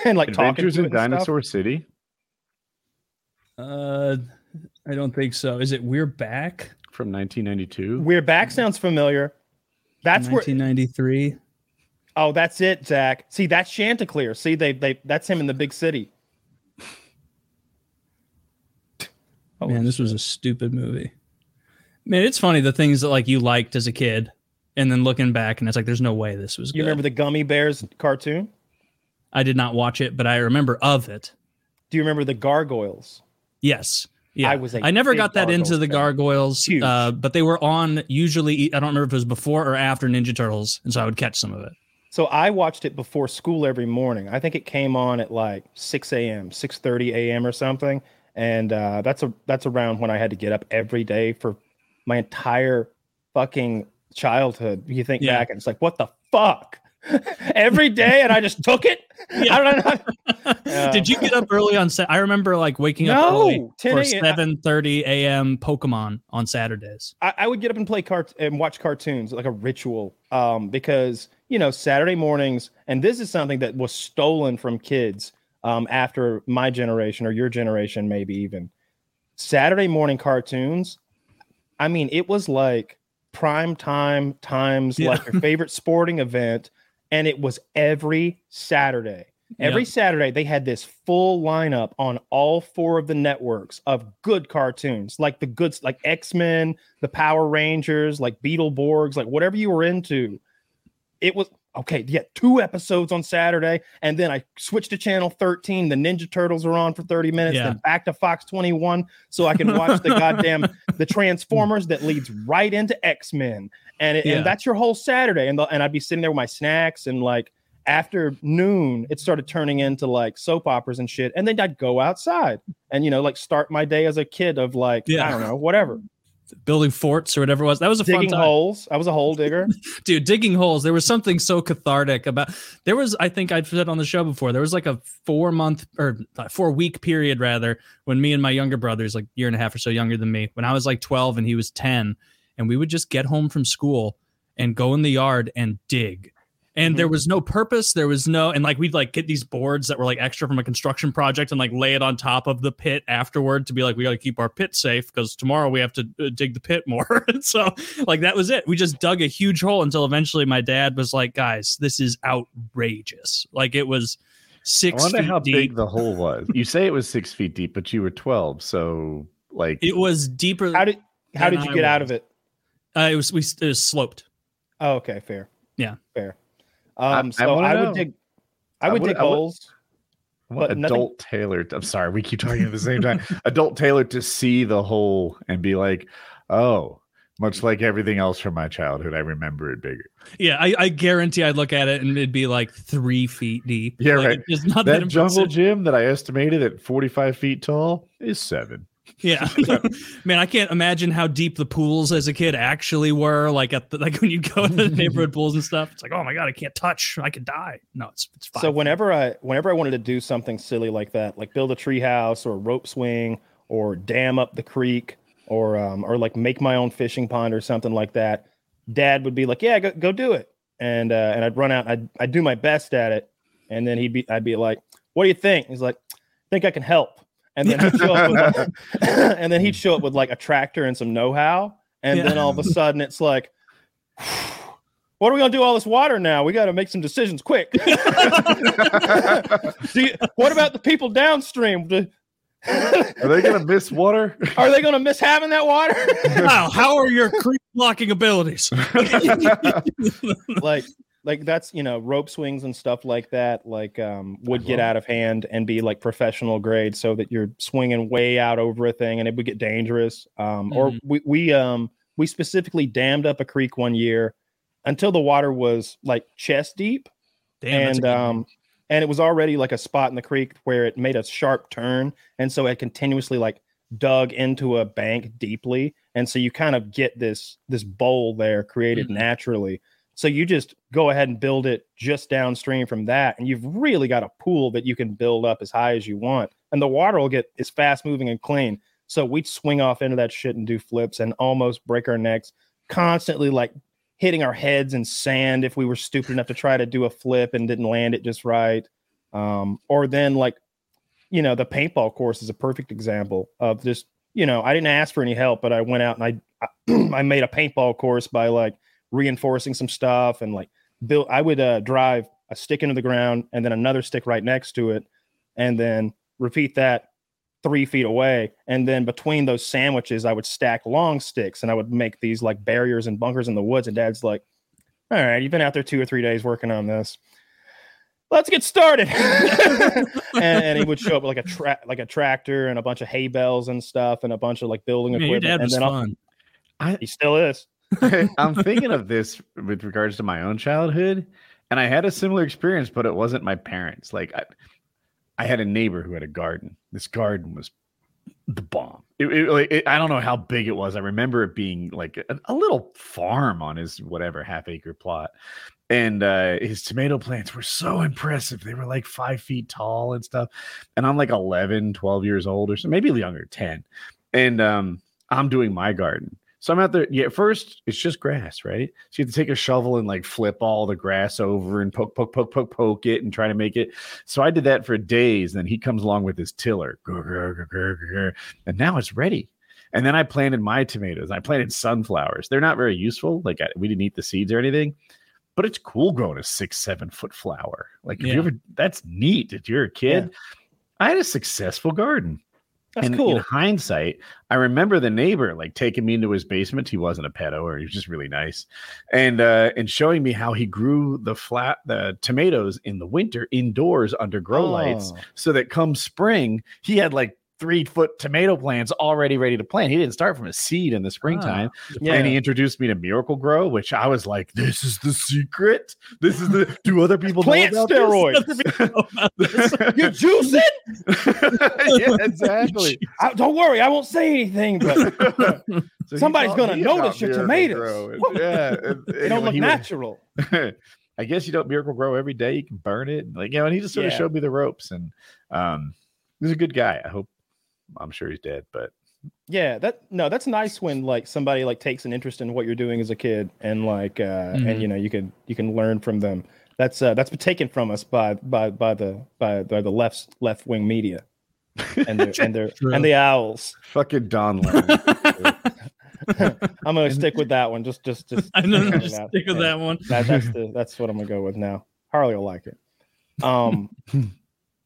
C: [laughs] and like
A: Adventures
C: talking
A: in
C: to it and stuff.
A: Dinosaur City
B: Uh, I don't think so. Is it We're Back?
A: from 1992.
C: We're back sounds familiar. That's where
B: 1993.
C: Oh, that's it, Zach. See, that's Chanticleer. See, they they that's him in the big city.
B: Oh, [laughs] Man, this was a stupid movie. Man, it's funny the things that like you liked as a kid, and then looking back, and it's like there's no way this was.
C: You
B: good.
C: remember the Gummi Bears cartoon?
B: I did not watch it, but I remember of it.
C: Do you remember the Gargoyles?
B: Yes. Yeah,
C: I was.
B: I never got that into the
C: fan.
B: gargoyles, uh, but they were on usually. I don't remember if it was before or after Ninja Turtles, and so I would catch some of it.
C: So I watched it before school every morning. I think it came on at like 6 a.m., 6:30 a.m. or something, and uh, that's a that's around when I had to get up every day for my entire fucking childhood. You think
B: Yeah.
C: back, and it's like, what the fuck? [laughs] every day, and I just took it. I don't know. Yeah. [laughs]
B: Did you get up early on? Sa- I remember like waking up
C: No,
B: early for
C: a.m.
B: seven thirty a.m. Pokemon on Saturdays.
C: I, I would get up and play cart and watch cartoons like a ritual um, because you know Saturday mornings, and this is something that was stolen from kids um, after my generation or your generation, maybe even Saturday morning cartoons. I mean, it was like prime time times,
B: Yeah.
C: like your favorite sporting event, and it was every Saturday. Every
B: Yep.
C: Saturday, they had this full lineup on all four of the networks of good cartoons, like the goods, like X Men, the Power Rangers, like Beetleborgs, like whatever you were into. It was okay. Yeah, two episodes on Saturday, and then I switched to channel 13. The Ninja Turtles are on for 30 minutes,
B: Yeah.
C: then back to Fox 21 so I can watch the goddamn [laughs] the Transformers that leads right into X Men, and it,
B: Yeah.
C: and that's your whole Saturday. And the, and I'd be sitting there with my snacks and like after noon, it started turning into like soap operas and shit. And then I'd go outside and, you know, like start my day as a kid of like,
B: Yeah.
C: I don't know, whatever.
B: Building forts or whatever it was. That was a
C: Digging
B: fun time.
C: holes. I was a hole digger. [laughs]
B: dude digging holes there was something so cathartic about there was i think i've said on the show before there was like a four month or four week period rather when me and my younger brothers like year and a half or so younger than me when i was like 12 and he was 10 and we would just get home from school and go in the yard and dig and there was no purpose there was no and like we'd like get these boards that were like extra from a construction project and like lay it on top of the pit afterward to be like we got to keep our pit safe because tomorrow we have to uh, dig the pit more [laughs] and so like that was it we just dug a huge hole until eventually my dad was like guys this is outrageous like it was six
A: I
B: six
A: wonder
B: feet
A: how
B: deep
A: big the hole was. You say it was six feet deep, but you were twelve, so like
B: it was deeper
C: How did how did you
B: I
C: get out of it?
B: uh, it was we it was sloped
C: Oh, okay, fair.
B: Yeah.
C: Fair.
A: I-
C: Um,
A: I
C: so
A: wanna
C: I,
A: know.
C: would dig I
A: I
C: would
A: would-
C: dig holes.
A: what
C: but nothing-
A: adult tailored. I'm sorry, we keep talking at the same time. [laughs] adult Taylor to see the hole and be like, oh, much like everything else from my childhood, I remember it bigger.
B: yeah I, I guarantee i'd look at it and it'd be like three feet deep
A: Yeah,
B: Like,
A: right.
B: it's not that,
A: That jungle gym that I estimated at 45 feet tall is seven.
B: Yeah, [laughs] man, I can't imagine how deep the pools as a kid actually were. Like at the, like when you go to the [laughs] neighborhood pools and stuff, it's like, oh my god, I can't touch, I could die. No, it's it's fine.
C: So whenever I whenever I wanted to do something silly like that, like build a tree house or a rope swing or dam up the creek or um or like make my own fishing pond or something like that, dad would be like, "Yeah, go, go do it." And uh and I'd run out, I'd I'd do my best at it. And then he'd be I'd be like, "What do you think?" He's like, I "Think I can help." And then he'd show up with like, [laughs] and then he'd show up with like a tractor and some know-how. And
B: Yeah.
C: then all of a sudden it's like what are we gonna do all this water now? We got to make some decisions quick. [laughs] Do you, what about the people downstream? Do-
A: Are they going to miss water? [laughs]
C: Are they going to miss having that water?
B: wow, how are your creek blocking abilities?
C: like, like that's you know rope swings and stuff like that. Like, um, would get out of hand and be like professional grade, so that you're swinging way out over a thing, and it would get dangerous. Um, or
B: Mhm.
C: we we um we specifically dammed up a creek one year until the water was like chest deep.
B: Damn,
C: and um and it was already like a spot in the creek where it made a sharp turn and so it continuously like dug into a bank deeply and so you kind of get this this bowl there created
B: Mhm.
C: naturally so you just go ahead and build it just downstream from that and you've really got a pool that you can build up as high as you want and the water will get is fast moving and clean so we'd swing off into that shit and do flips and almost break our necks constantly like hitting our heads in sand if we were stupid enough to try to do a flip and didn't land it just right. Um, or then like, you know, the paintball course is a perfect example of just, you know, I didn't ask for any help, but I went out and I, [clears throat] I made a paintball course by like reinforcing some stuff and like build. I would uh, drive a stick into the ground and then another stick right next to it, and then repeat that three feet away. And then between those sandwiches, I would stack long sticks and I would make these like barriers and bunkers in the woods. And Dad's like, "All right, you've been out there two or three days working on this." let's get started. and, [laughs] and, he would show up with like a tra- like a tractor and a bunch of hay bales and stuff and a bunch of like building
B: Man,
C: equipment. and then
B: fun.
A: I,
C: he still is. [laughs]
A: I'm thinking of this with regards to my own childhood, and I had a similar experience, but it wasn't my parents. Like I, I had a neighbor who had a garden. This garden was the bomb. It, it, it- I don't know how big it was. I remember it being like a, a little farm on his whatever half acre plot. And uh, his tomato plants were so impressive. They were like five feet tall and stuff. And I'm like 11, 12 years old or so, maybe younger, 10. And um, I'm doing my garden. So I'm out there. Yeah, first it's just grass, right? So you have to take a shovel and like flip all the grass over and poke, poke, poke, poke, poke it and try to make it. So I did that for days. And Then he comes along with his tiller, and now it's ready. And then I planted my tomatoes. I planted sunflowers. They're not very useful. Like I, we didn't eat the seeds or anything, but it's cool growing a six, seven foot flower. Like if
B: Yeah.
A: you ever, that's neat. If you're a kid, I had a successful garden.
C: That's
A: and
C: cool.
A: in hindsight, I remember the neighbor like taking me into his basement. He wasn't a pedo, or he was just really nice, and uh, and showing me how he grew the flat the tomatoes in the winter indoors under grow lights,
C: Oh.
A: so that come spring he had like three foot tomato plants already ready to plant. He didn't start from a seed in the springtime,
C: Yeah.
A: and he introduced me to Miracle-Gro, which I was like, "This is the secret. This is the. Do other people
C: Plant
A: know about
C: steroids.
A: this?" [laughs]
C: You juice it? [laughs]
A: yeah, exactly.
C: I, don't worry, I won't say anything, but [laughs]
A: So
C: Somebody's gonna notice your tomatoes.
A: Yeah, and-
C: they don't look natural.
A: I guess you don't miracle grow every day. You can burn it. Like, you know, and he just sort of showed me the ropes. And um, he's a good guy. I hope. I'm sure he's dead, but
C: Yeah, that no, that's nice when like somebody like takes an interest in what you're doing as a kid and like uh
B: Mhm.
C: and you know you can you can learn from them. That's uh that's been taken from us by by by the by, by the left left wing media and their and their
B: True.
C: and the owls.
A: fucking Don Lemon. [laughs]
C: I'm gonna stick with that one. Just just just [laughs]
B: I know. Just stick with
C: Yeah.
B: that one.
C: That, that's the that's what I'm gonna go with now. Harley will like it. Um, [laughs]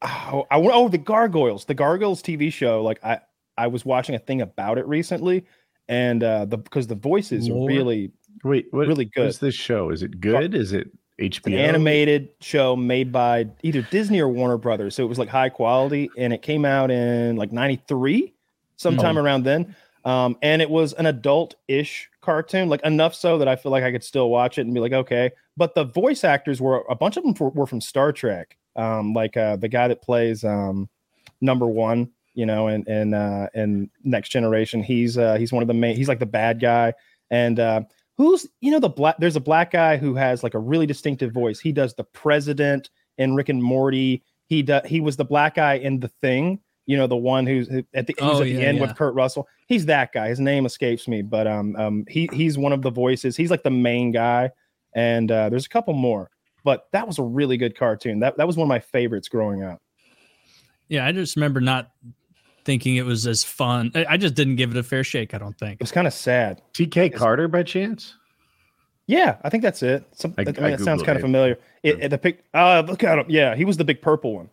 C: oh, I, oh, the Gargoyles, the Gargoyles TV show. Like I I was watching a thing about it recently, and uh the because the voices are really
A: Wait, what,
C: really
A: what
C: good.
A: is this show? Is it good? Is it
C: It's an
A: HBO?
C: animated show made by either Disney or Warner Brothers. So it was like high quality, and it came out in like '93, sometime
A: Oh.
C: around then. Um, and it was an adult-ish cartoon, like enough so that I feel like I could still watch it and be like, okay. But the voice actors were a bunch of them were, were from Star Trek, um, like uh, the guy that plays um, Number One, you know, and and uh, and Next Generation. He's uh, he's one of the main. He's like the bad guy, and uh, who's you know the black there's a black guy who has like a really distinctive voice he does the president in rick and morty he does he was the black guy in the thing you know the one who's at the, who's
B: Oh,
C: at the
B: yeah,
C: end
B: yeah.
C: with kurt russell he's that guy his name escapes me but um um he he's one of the voices he's like the main guy and uh there's a couple more but that was a really good cartoon that that was one of my favorites growing up
B: Yeah, I just remember not thinking it was as fun. I I just didn't give it a fair shake. I don't think.
C: it was kind of sad
A: TK Carter by chance?
C: Yeah, I think that's it. Some,
A: I-
C: I, mean,
A: I
C: that sounds kind
A: it.
C: of familiar. It, it- the pic, uh, look at him. Yeah, he was the big purple one,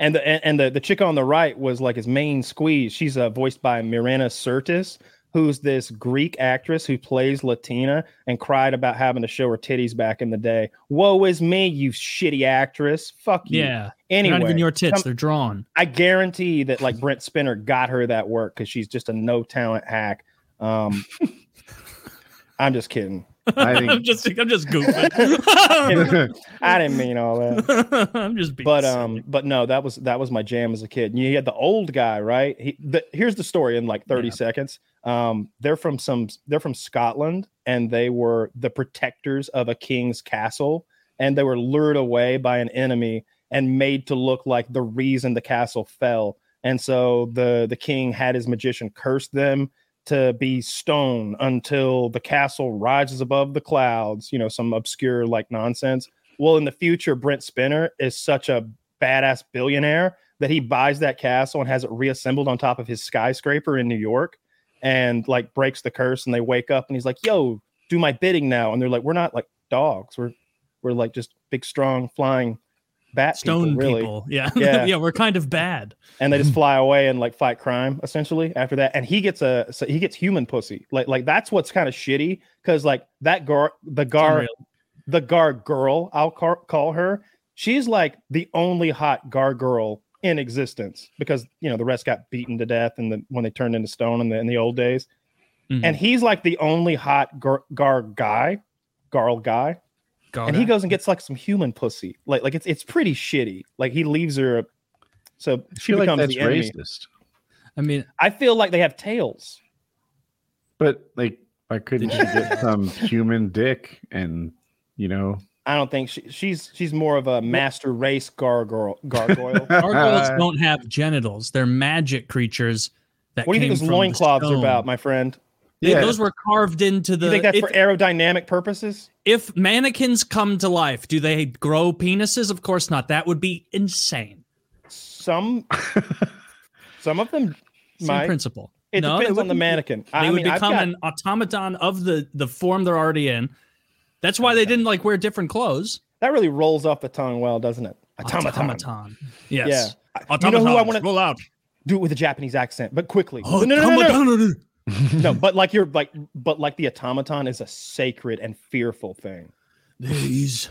C: and the and, and the the chick on the right was like his main squeeze. She's uh, voiced by Marina Sirtis, who's this Greek actress who plays Latina and cried about having to show her titties back in the day. Woe is me, you shitty actress. Fuck you.
B: Yeah,
C: Anyway,
B: not even your tits;
C: come-
B: they're drawn.
C: I guarantee that like Brent Spiner got her that work because she's just a no talent hack. Um, [laughs] I'm just kidding.
A: I [laughs]
B: I'm just, I'm just goofing. [laughs]
C: I didn't mean all that. [laughs]
B: I'm just being.
C: but
B: silly.
C: um but no that was that was my jam as a kid and you had the old guy right he the, here's the story in like 30
B: Yeah.
C: seconds um they're from some they're from scotland and they were the protectors of a king's castle and they were lured away by an enemy and made to look like the reason the castle fell and so the the king had his magician curse them to be stone until the castle rises above the clouds you know some obscure like nonsense well, in the future, Brent Spiner is such a badass billionaire that he buys that castle and has it reassembled on top of his skyscraper in New York and like breaks the curse. And they wake up and he's like, yo, do my bidding now. And they're like, we're not like dogs. We're We're like just big, strong, flying bat
B: Stone
C: people, really.
B: people. [laughs] Yeah.
C: Yeah.
B: yeah. We're kind of bad.
C: and they just [laughs] fly away and like fight crime essentially after that and he gets a so he gets human pussy like like that's what's kind of shitty because like that gar the gar the gar girl i'll call, call her she's like the only hot gar girl in existence because you know the rest got beaten to death and the when they turned into stone in the in the old days
B: Mhm.
C: and he's like the only hot gar, gar guy garl guy and he goes and gets like some human pussy like like it's it's pretty shitty like he leaves her so
A: I
C: she
A: feel like
C: becomes
A: that's
C: the enemy
A: racist.
B: I mean,
C: I feel like they have tails.
A: But like, why couldn't you get [laughs] some human dick and you know?
C: I don't think she, she's she's more of a master race gargoyle. Gargoyle. [laughs]
B: gargoyles don't have genitals. They're magic creatures that
C: what do you think
B: came
C: those
B: from
C: loincloths are about, my friend?
B: They-
A: Yeah.
B: Those were carved into the.
C: you think that's
B: if,
C: for aerodynamic purposes?
B: if mannequins come to life, do they grow penises? Of course not. That would be insane.
C: Some [laughs] some of them
B: Same
C: might.
B: principle.
C: It
B: No,
C: depends on the mannequin.
B: They
C: I
B: would
C: mean,
B: become
C: got-
B: an automaton of the the form they're already in. That's why they didn't like wear different clothes.
C: that really rolls off the tongue well, doesn't it? Automaton.
B: Automaton. Yes.
C: Yeah. You know who I want to
B: roll out?
C: do it with a Japanese accent, but quickly. No, no, no, no, no no, [laughs] but like you're like, but like the automaton is a sacred and fearful thing.
B: There is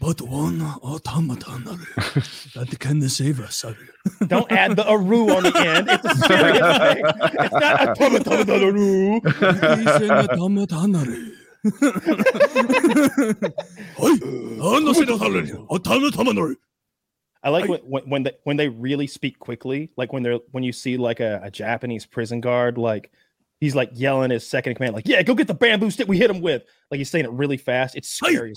B: but one automaton that can save us. [laughs]
C: Don't add the aru on the end. It's a serious [laughs] thing. It's not automaton aru.
B: It is automaton.
C: I like when, when, when they when they really speak quickly, like when they're when you see like a, a Japanese prison guard like he's like yelling his second command, like, "Yeah, go get the bamboo stick we hit him with." Like he's saying it really fast. It's scary.
B: Hey,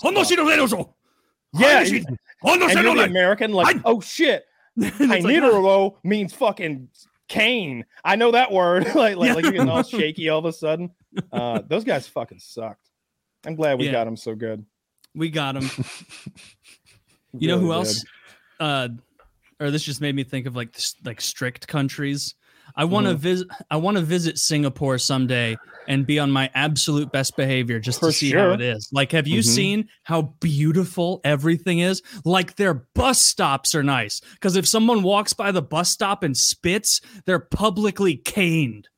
C: yeah, and,
B: and
C: you're the American, like, oh shit, [laughs]
B: Kainitaro like,
C: means fucking cane. I know that word. [laughs] like, like, yeah. like, you're getting all shaky all of a sudden. Uh, those guys fucking sucked. I'm glad we
B: yeah.
C: got them so good.
B: We got them. [laughs] you really know who else? Uh, or this just made me think of like like strict countries. I want to
C: Mm-hmm.
B: visit. I want to visit Singapore someday and be on my absolute best behavior just
C: For
B: to see how it is. Like, have you
A: Mhm.
B: seen how beautiful everything is? Like their bus stops are nice because if someone walks by the bus stop and spits, they're publicly caned.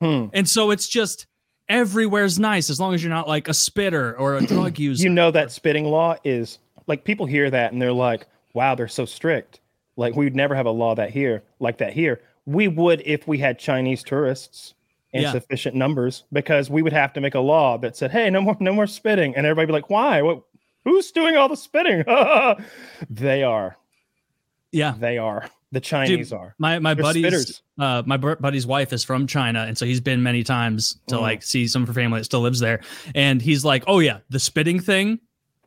C: Hmm.
B: And so it's just everywhere's nice as long as you're not like a spitter or a [clears throat] drug user.
C: you know that spitting law is like people hear that and they're like, wow, they're so strict. Like we would never have a law that here like that here. We would if we had Chinese tourists in
B: Yeah.
C: sufficient numbers because we would have to make a law that said, hey, no more no more spitting. And everybody be like, why? What who's doing all the spitting? [laughs] they are.
B: yeah.
C: They are. The Chinese are.
B: My my
C: They're
B: buddy's uh my buddy's wife is from China, and so he's been many times to
C: Mm.
B: like see some of her family that still lives there. And he's like, "Oh yeah, the spitting thing,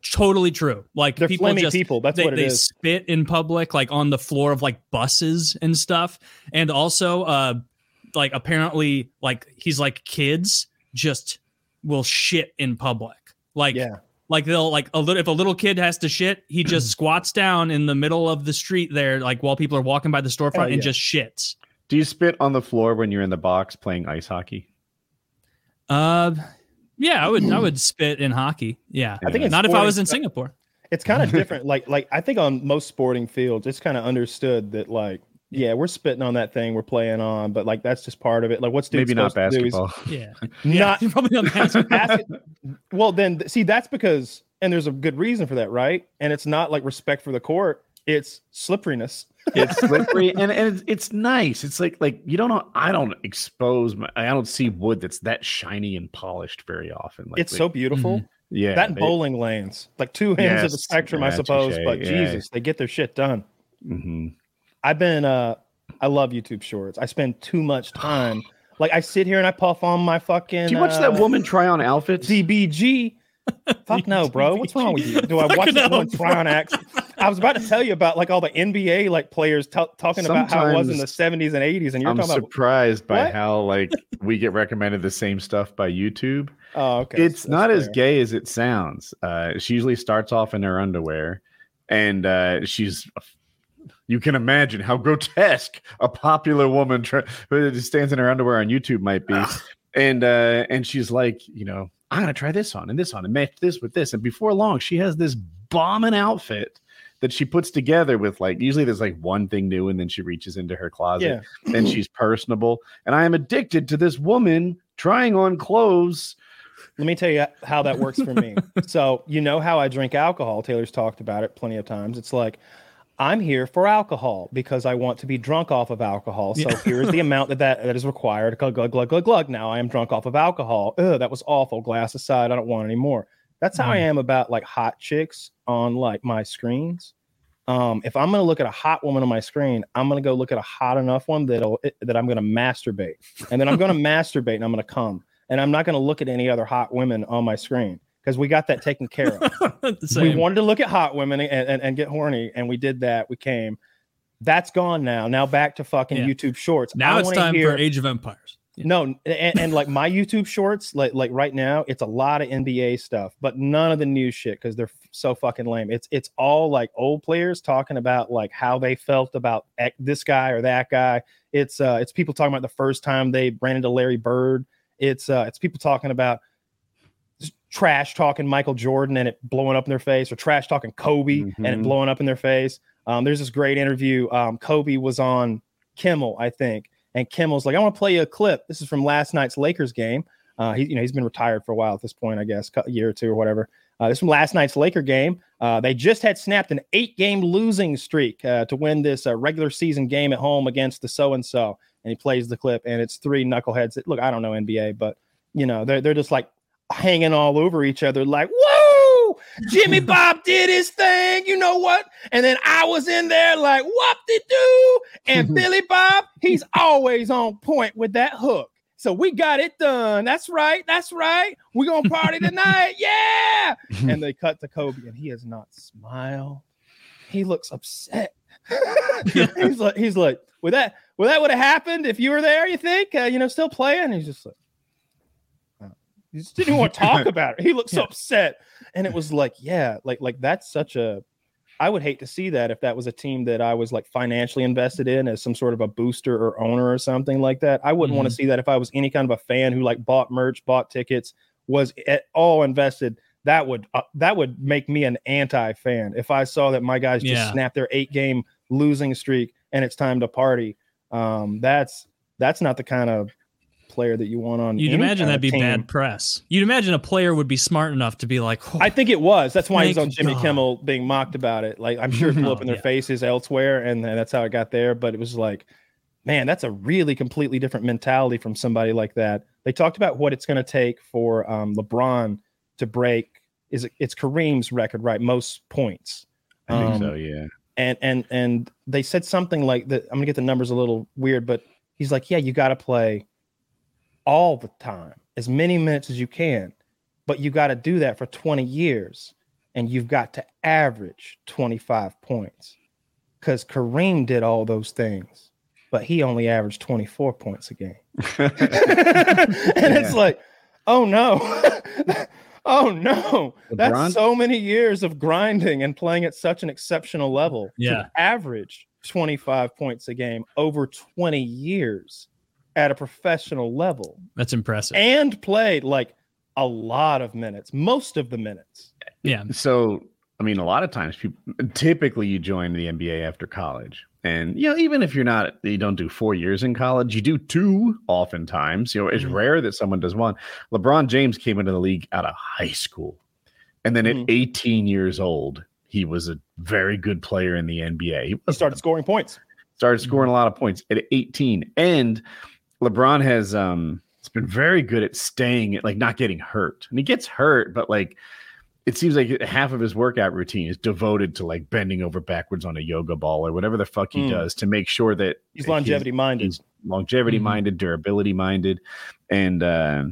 B: totally true. Like
C: They're
B: people
C: flaming
B: just
C: people. That's
B: they,
C: what it
B: they
C: is.
B: spit in public, like on the floor of like buses and stuff. And also, uh, like apparently, like he's like kids just will shit in public. Like
C: Yeah.
B: like they'll like a little if a little kid has to shit, he just [clears throat] squats down in the middle of the street there, like while people are walking by the storefront
C: Hell
B: and just shits.
A: Do you spit on the floor when you're in the box playing ice hockey?
B: Uh yeah, I would I would [clears throat] spit in hockey. Yeah.
C: I think it's
B: not if I was in
C: sporting-
B: Singapore.
C: It's kind of [laughs] different. Like like I think on most sporting fields, it's kind of understood that like yeah, we're spitting on that thing we're playing on, but like that's just part of it. Like what's dude
A: Maybe not
C: supposed to do is
A: basketball.
B: Yeah. [laughs]
C: Not [laughs]
B: yeah, probably not basketball.
C: basket. well, then see that's because and there's a good reason for that, right? And it's not like respect for the court; it's slipperiness.
A: It's slippery and, and it's, it's nice. It's like like you don't know. I don't expose. My, I don't see wood that's that shiny and polished very often. Like
C: it's
A: like,
C: so beautiful.
A: yeah.
C: that and
A: they-
C: bowling lanes, like two ends of the
A: Yes,
C: spectrum, I suppose.
A: touche,
C: but
A: yeah.
C: Jesus, they get their shit done.
A: mhm.
C: I've been uh I love YouTube shorts. I spend too much time. Like I sit here and I puff on my fucking
A: Do you watch
C: uh,
A: that woman try on outfits?
C: DBG. Fuck no, bro. What's wrong with you? Do I [laughs] watch
B: Fucking
C: this
B: no,
C: one try on acts? I was about to tell you about like all the NBA like players t- talking about how it was in the 70s and 80s, and you're
A: I'm
C: talking about
A: surprised by
C: What?
A: how like we get recommended the same stuff by YouTube.
C: oh, okay.
A: it's
C: that's
A: not as gay as it sounds. Uh, she usually starts off in her underwear, and uh, she's. You can imagine how grotesque a popular woman tr- who stands in her underwear on YouTube might be, and uh, and she's like, you know, I'm gonna try this on and this on and match this with this, and before long, she has this bombing outfit that she puts together with like usually there's like one thing new and then she reaches into her closet
C: Yeah. [laughs]
A: and she's personable and i am addicted to this woman trying on clothes
C: Let me tell you how that works for me. [laughs] so, you know how I drink alcohol. Taylor's talked about it plenty of times. It's like, I'm here for alcohol because I want to be drunk off of alcohol. So here's the amount that, that that is required. Glug, glug, glug, glug, glug. Now I am drunk off of alcohol. Ugh, that was awful. Glass aside, I don't want any more. That's how I am about like hot chicks on like my screens. Um, if I'm gonna look at a hot woman on my screen, I'm gonna go look at a hot enough one that'll that I'm gonna masturbate, and then I'm gonna [laughs] masturbate and I'm gonna come, and I'm not gonna look at any other hot women on my screen because we got that taken care of [laughs] we wanted to look at hot women and, and, and get horny, and we did that. We came. That's gone now. Now back to fucking
B: Yeah.
C: YouTube Shorts.
B: now
C: I
B: it's time
C: hear-
B: for Age of Empires.
C: No, and, and like my YouTube Shorts, like like right now, it's a lot of NBA stuff, but none of the new shit because they're so fucking lame. It's it's all like old players talking about like how they felt about this guy or that guy. It's uh it's people talking about the first time they ran into Larry Bird. It's uh it's people talking about trash talking Michael Jordan and it blowing up in their face, or trash talking Kobe and it
A: Mhm.
C: blowing up in their face. Um, there's this great interview. Um, Kobe was on Kimmel, I think, and Kimmel's like, "I want to play you a clip. This is from last night's Lakers game. Uh, he, you know, he's been retired for a while at this point, I guess, a year or two or whatever. Uh, this is from last night's Laker game. Uh, they just had snapped an eight-game losing streak uh, to win this uh, regular season game at home against the so and so. And he plays the clip, and it's three knuckleheads. That, look, I don't know NBA, but you know, they're they're just like hanging all over each other, like, "Whoa, Jimmy [laughs] Bob did his thing." You know what? And then I was in there like, "Whoop de doo!" And Billy Bob, he's always on point with that hook. So we got it done. That's right. That's right. We're gonna party tonight. [laughs] Yeah. [laughs] And they cut to Kobe, and he has not smiled. He looks upset. he's like, he's like, would that would that would have happened if you were there? You think? Uh, you know, still playing? He's just like, he just didn't want to talk [laughs] about it. He looked so
B: Yeah.
C: upset, and it was like, yeah, like like that's such a. I would hate to see that if that was a team that I was like financially invested in as some sort of a booster or owner or something like that. I wouldn't want to see that if I was any kind of a fan who like bought merch, bought tickets, was at all invested. That would uh, that would make me an anti-fan if I saw that my guys just
B: Yeah.
C: snapped their eight-game losing streak and it's time to party. Um, that's that's not the kind of player that you want on.
B: You'd
C: any
B: imagine that'd be
C: team.
B: bad press. You'd imagine a player would be smart enough to be like, "Oh,
C: I think it was. That's why he's
B: Thank
C: on Jimmy
B: God.
C: Kimmel being mocked about it. Like I'm sure it blew up in their
B: Yeah.
C: faces elsewhere, and, and that's how it got there. But it was like, man, that's a really completely different mentality from somebody like that. They talked about what it's going to take for um, LeBron to break. Is it, it's Kareem's record, right? Most points.
A: i think
C: Um,
A: so yeah
C: and and and they said something like that. I'm gonna get the numbers a little weird, but he's like, yeah, you got to play all the time, as many minutes as you can, but you got to do that for 20 years, and you've got to average 25 points, because Kareem did all those things, but he only averaged 24 points a game, [laughs] [laughs] and it's like, oh no. [laughs] Oh no! That's so many years of grinding and playing at such an exceptional level. to
B: Yeah.
C: average 25 points a game over 20 years at a professional level
B: that's impressive."
C: and played like a lot of minutes, most of the minutes.
B: yeah,
A: so i mean a lot of times people typically you join the nba after college and you know even if you're not you don't do four years in college you do two oftentimes you know it's
C: Mhm.
A: rare that someone does one lebron james came into the league out of high school and then
C: Mhm.
A: at 18 years old he was a very good player in the nba he
C: He started scoring points.
A: started scoring a lot of points at 18 and lebron has um it's been very good at staying at like not getting hurt and he gets hurt but like it seems like half of his workout routine is devoted to like bending over backwards on a yoga ball or whatever the fuck he
C: Mm.
A: does to make sure that
C: He's
A: his-
C: longevity minded.
A: he's longevity
B: Mhm.
A: minded durability minded and uh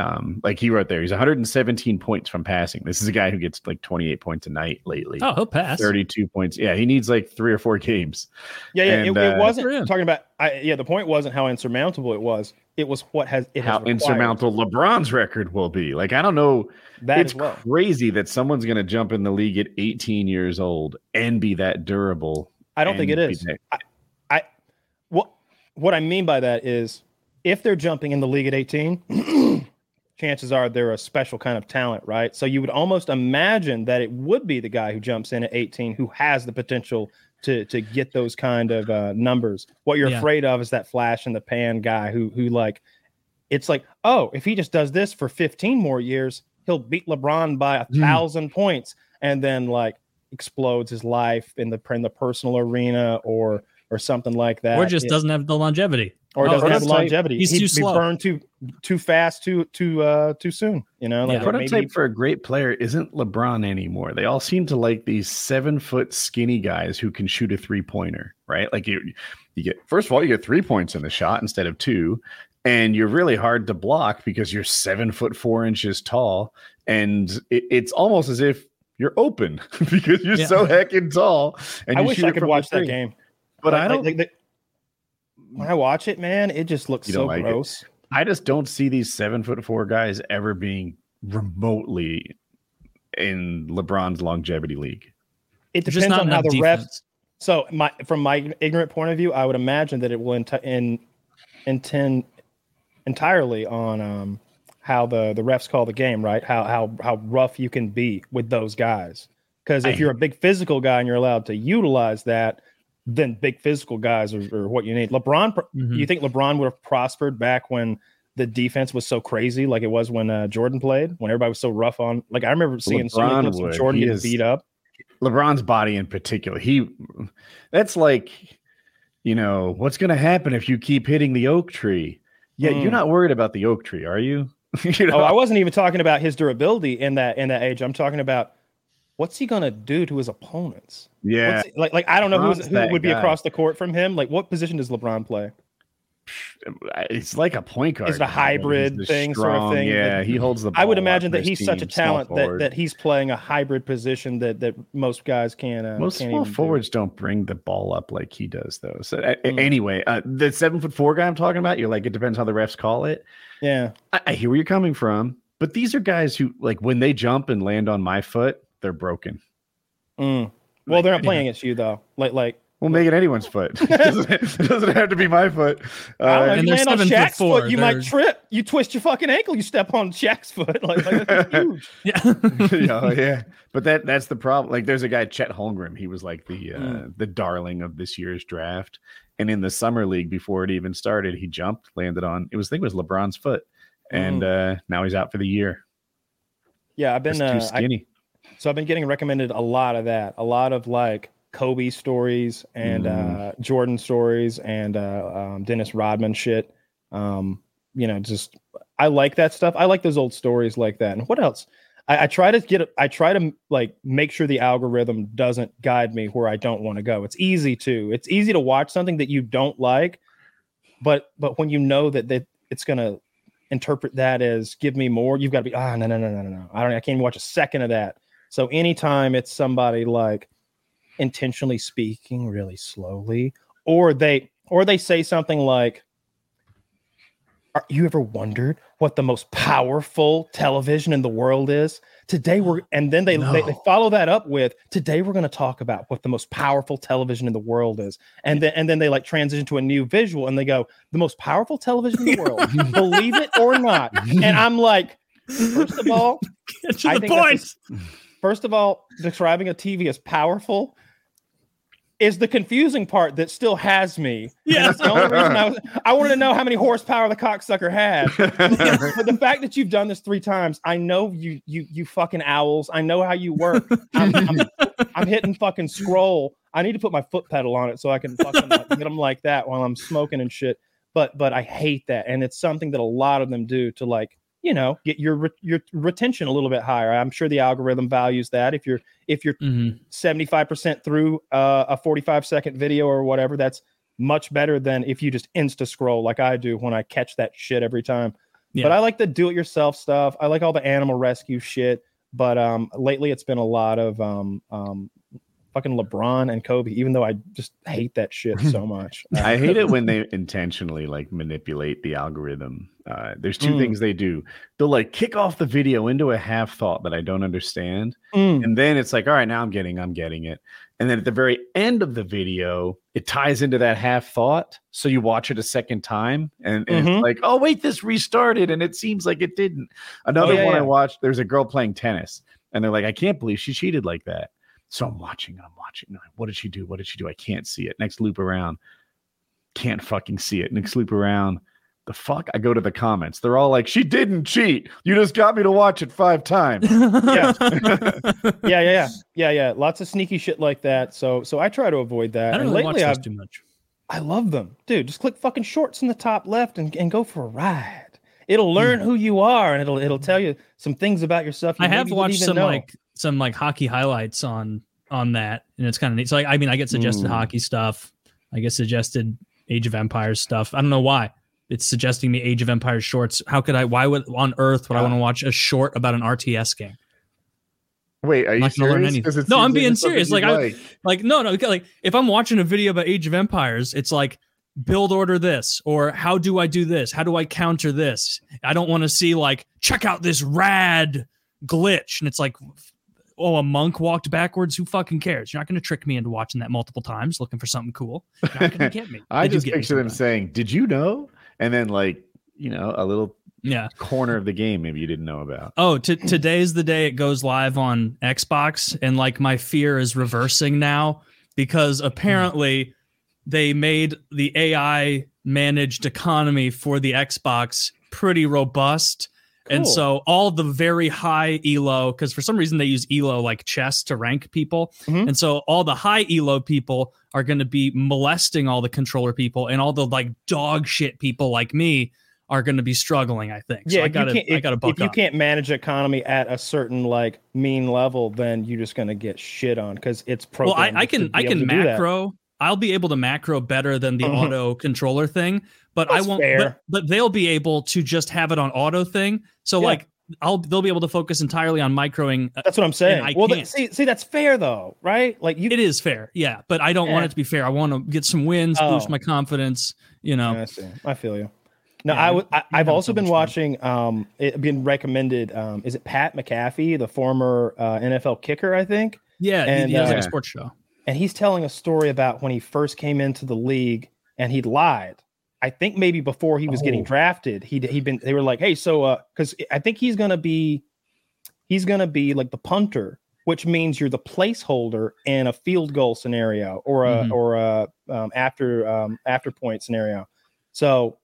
A: um like he wrote there he's 117 points from passing this is a guy who gets like 28 points a night lately
B: oh, he'll pass.
A: 32 points yeah he needs like three or four games
C: Yeah, yeah.
A: and,
C: it,
A: uh,
C: it wasn't
B: for him.
C: talking about. I, yeah, the point wasn't how insurmountable it was. It was what has it
A: how
C: has
A: insurmountable LeBron's record will be. Like I don't know,
C: that
A: it's
C: well.
A: crazy that someone's going to jump in the league at 18 years old and be that durable.
C: I don't think it is.
A: and be
C: is. what what I mean by that is if they're jumping in the league at 18, [clears throat] chances are they're a special kind of talent, right? So you would almost imagine that it would be the guy who jumps in at 18 who has the potential to to get those kind of uh, numbers. What you're
B: Yeah.
C: afraid of is that flash in the pan guy who who like it's like, oh, if he just does this for 15 more years, he'll beat LeBron by a
B: Hmm.
C: thousand points, and then like explodes his life in the in the personal arena or or something like that.
B: or just
C: It-
B: doesn't have the longevity.
C: Or
B: Oh,
C: doesn't have longevity.
B: he's
C: He'd
B: too
C: be
B: slow.
C: burned too too fast, too too uh too soon. You know, like
B: Yeah.
A: Prototype
C: maybe
A: for a great player isn't LeBron anymore. They all seem to like these seven foot skinny guys who can shoot a three pointer, right? Like you, you get first of all, you get three points in the shot instead of two, and you're really hard to block because you're seven foot four inches tall, and it, it's almost as if you're open [laughs] because you're
B: Yeah.
A: so heckin' tall. And
C: I
A: you
C: wish
A: shoot
C: I could watch that game,
A: but
C: Like-
A: I
C: like-
A: don't.
C: like the- when I watch it, man, it just looks so
A: don't like it.
C: gross.
A: I just don't see these seven foot four guys ever being remotely in LeBron's longevity league.
C: It
B: There's just
C: depends
B: not
C: on how
B: enough
C: the refs. So, my from my ignorant point of view, I would imagine that it will enti- in intend entirely on um, how the the refs call the game, right? How how how rough you can be with those guys. Because if you're a big physical guy and you're allowed to utilize that, then big physical guys are, are what you need. LeBron,
B: Mhm.
C: you think LeBron would have prospered back when the defense was so crazy, like it was when uh, Jordan played, when everybody was so rough on? Like I remember seeing so many
A: LeBron
C: clips of. Jordan getting beat up.
A: LeBron's body in particular, he that's like, you know, what's going to happen if you keep hitting the oak tree? Yeah,
C: Mm.
A: you're not worried about the oak tree, are you? [laughs] you know,
C: Oh, I wasn't even talking about his durability in that in that age. I'm talking about what's he gonna do to his opponents?
A: yeah,
C: he- like like I don't know who's, who would be
A: guy.
C: across the court from him. Like what position does LeBron play?
A: it's like a point guard.
C: Is it a hybrid thing sort of thing?
A: Yeah,
C: Like,
A: he holds the.
C: I would imagine that he's such a talent that, that he's playing a hybrid position that that most guys can't. Uh,
A: Most
C: can't
A: small forwards don't bring the ball up like he does, though. So a-
C: Mm.
A: anyway, uh, the seven foot four guy I'm talking about, you're like, it depends how the refs call it.
C: Yeah,
A: I, I hear where you're coming from, but these are guys who, like, when they jump and land on my foot, they're broken.
C: Mm. Well, they're not
B: Yeah.
C: playing against you though. Like like
A: We'll make it anyone's foot. [laughs] it, doesn't, [laughs] it doesn't have to be my foot.
C: I don't know,
A: Uh,
C: if
B: and
C: you land on Shaq's
B: four,
C: foot, you might
B: they're-
C: trip. You twist your fucking ankle. You step on Shaq's foot. [laughs] Like, like that's huge.
B: Yeah.
A: yeah, yeah. But that that's the problem. Like there's a guy, Chet Holmgren. He was like the uh,
C: Mm.
A: the darling of this year's draft. And in the summer league, before it even started, he jumped, landed on it was I think it was LeBron's foot. And uh now he's out for the year.
C: Yeah, I've
A: Just
C: been.
A: too
C: Uh, I,
A: skinny.
C: So I've been getting recommended a lot of that, a lot of like Kobe stories and
A: Mm.
C: uh, Jordan stories and uh, um, Dennis Rodman shit. Um, you know, just I like that stuff. I like those old stories like that. And what else? I, I try to get. I try to like make sure the algorithm doesn't guide me where I don't want to go. It's easy to. It's easy to watch something that you don't like, but but when you know that that it's gonna interpret that as give me more, you've got to be ah no no no no no no. I don't. I can't even watch a second of that. So anytime it's somebody like intentionally speaking really slowly, or they or they say something like, "Are you ever wondered what the most powerful television in the world is?" Today we're and then they they, they follow that up with, "Today we're going to talk about what the most powerful television in the world is," and then and then they like transition to a new visual and they go, "The most powerful television in the world, [laughs] believe it or not," and I'm like. First of all,
B: Get to
C: I
B: the
C: think
B: point.
C: First of all, describing a TV as powerful is the confusing part that still has me.
B: Yeah.
C: The only reason I was. I wanted to know how many horsepower the cocksucker had. [laughs] but the fact that you've done this three times, I know you, you, you fucking owls. I know how you work. I'm, I'm, I'm hitting fucking scroll. I need to put my foot pedal on it so I can fucking like, get them like that while I'm smoking and shit. But but I hate that, and it's something that a lot of them do to like you know get your re- your retention a little bit higher. I'm sure the algorithm values that. If you're if you're
B: Mhm.
C: 75% through uh, a 45 second video or whatever, that's much better than if you just insta scroll like I do when I catch that shit every time.
B: Yeah.
C: But I like the do it yourself stuff. I like all the animal rescue shit. But um, lately it's been a lot of um, um, fucking LeBron and Kobe, even though I just hate that shit so [laughs] much.
A: I hate it when they [laughs] intentionally like manipulate the algorithm. Uh, there's two
C: Mm.
A: things they do. They'll like kick off the video into a half thought that I don't understand.
C: Mm.
A: And then it's like, all right, now I'm getting, I'm getting it. And then at the very end of the video, it ties into that half thought. So you watch it a second time and, and
C: Mhm.
A: it's like, oh, wait, this restarted. And it seems like it didn't. Another
C: Oh, yeah,
A: one I watched, there's a girl playing tennis. And they're like, I can't believe she cheated like that. So I'm watching and I'm watching. and I'm What did she do? What did she do? I can't see it. Next loop around. Can't fucking see it. Next loop around. The fuck? I go to the comments. They're all like, She didn't cheat. You just got me to watch it five times.
C: Yeah. [laughs] [laughs] yeah, yeah, yeah, yeah, yeah. Lots of sneaky shit like that. So, so I try to avoid that.
B: I don't
C: and
B: really watch
C: lately,
B: those
C: I've,
B: too much.
C: I love them, dude. Just click fucking shorts in the top left and, and go for a ride. It'll learn hmm. who you are and it'll it'll tell you some things about yourself. You
B: I have watched some
C: know.
B: like some like hockey highlights on on that, and it's kind of neat. So like, I mean, I get suggested
A: Ooh.
B: hockey stuff. I get suggested Age of Empires stuff. I don't know why. It's suggesting me Age of Empires shorts. How could I? Why would on earth would I want to watch a short about an RTS game?
A: Wait, are you
B: not gonna learn
A: serious?
B: anything.
A: 'Cause it
B: No, I'm being serious. Like,
A: you'd
B: I- Like, no, no. Like, if I'm watching a video about Age of Empires, it's like build order this or how do I do this? How do I counter this? I don't want to see like check out this rad glitch, and it's like. Oh, a monk walked backwards. Who fucking cares? You're not going to trick me into watching that multiple times, looking for something cool. You're not going [laughs] to get me.
A: I just picture them saying, Did you know? And then like, you know, a little
B: Yeah.
A: corner of the game maybe you didn't know about.
B: Oh, t- today's the day it goes live on Xbox, and like my fear is reversing now because hmm. apparently they made the AI managed economy for the Xbox pretty robust. And so all the very high elo, because for some reason they use elo like chess to rank people.
C: Mhm.
B: And so all the high elo people are going to be molesting all the controller people, and all the like dog shit people like me are going to be struggling. I think. So
C: yeah,
B: I gotta, I gotta buck
C: if you
B: up.
C: can't manage economy at a certain like mean level, then you're just gonna get shit on because it's
B: well i, I can i can
C: to
B: macro i'll be able to macro better than the
C: Mhm.
B: auto controller thing but i won't but, but they'll be able to just have it on auto thing so
C: Yeah.
B: like i'll they'll be able to focus entirely on microing uh,
C: That's what I'm saying. Well, th- see, see, that's fair though, right? Like you.
B: it is fair yeah but i don't want it to be fair i want to get some wins boost
C: Oh.
B: my confidence you know
C: I see. I feel you. No,
B: Yeah,
C: I
B: you-
C: would. I,
B: you're
C: I've also
B: so
C: been
B: much fun.
C: watching. Um, it been recommended. Um, is it Pat McAfee, the former uh, NFL kicker? I think.
B: yeah
C: And,
B: he, has like
A: uh,
B: a sports show
C: and he's telling a story about when he first came into the league and he'd lied. I think maybe before he was getting
A: Oh.
C: drafted, he'd he'd been they were like, hey, so uh, because I think he's gonna be he's gonna be like the punter, which means you're the placeholder in a field goal scenario or a
B: Mhm.
C: or a um, after um, after point scenario. So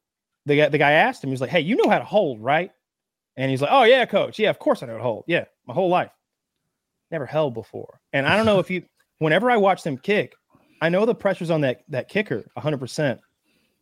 C: the guy the guy asked him, he's like, hey, you know how to hold, right? And he's like, oh yeah, coach, yeah, of course I know how to hold, yeah, my whole life, never held before. And I don't know if you whenever I watch them kick, I know the pressure's on that that kicker 100%.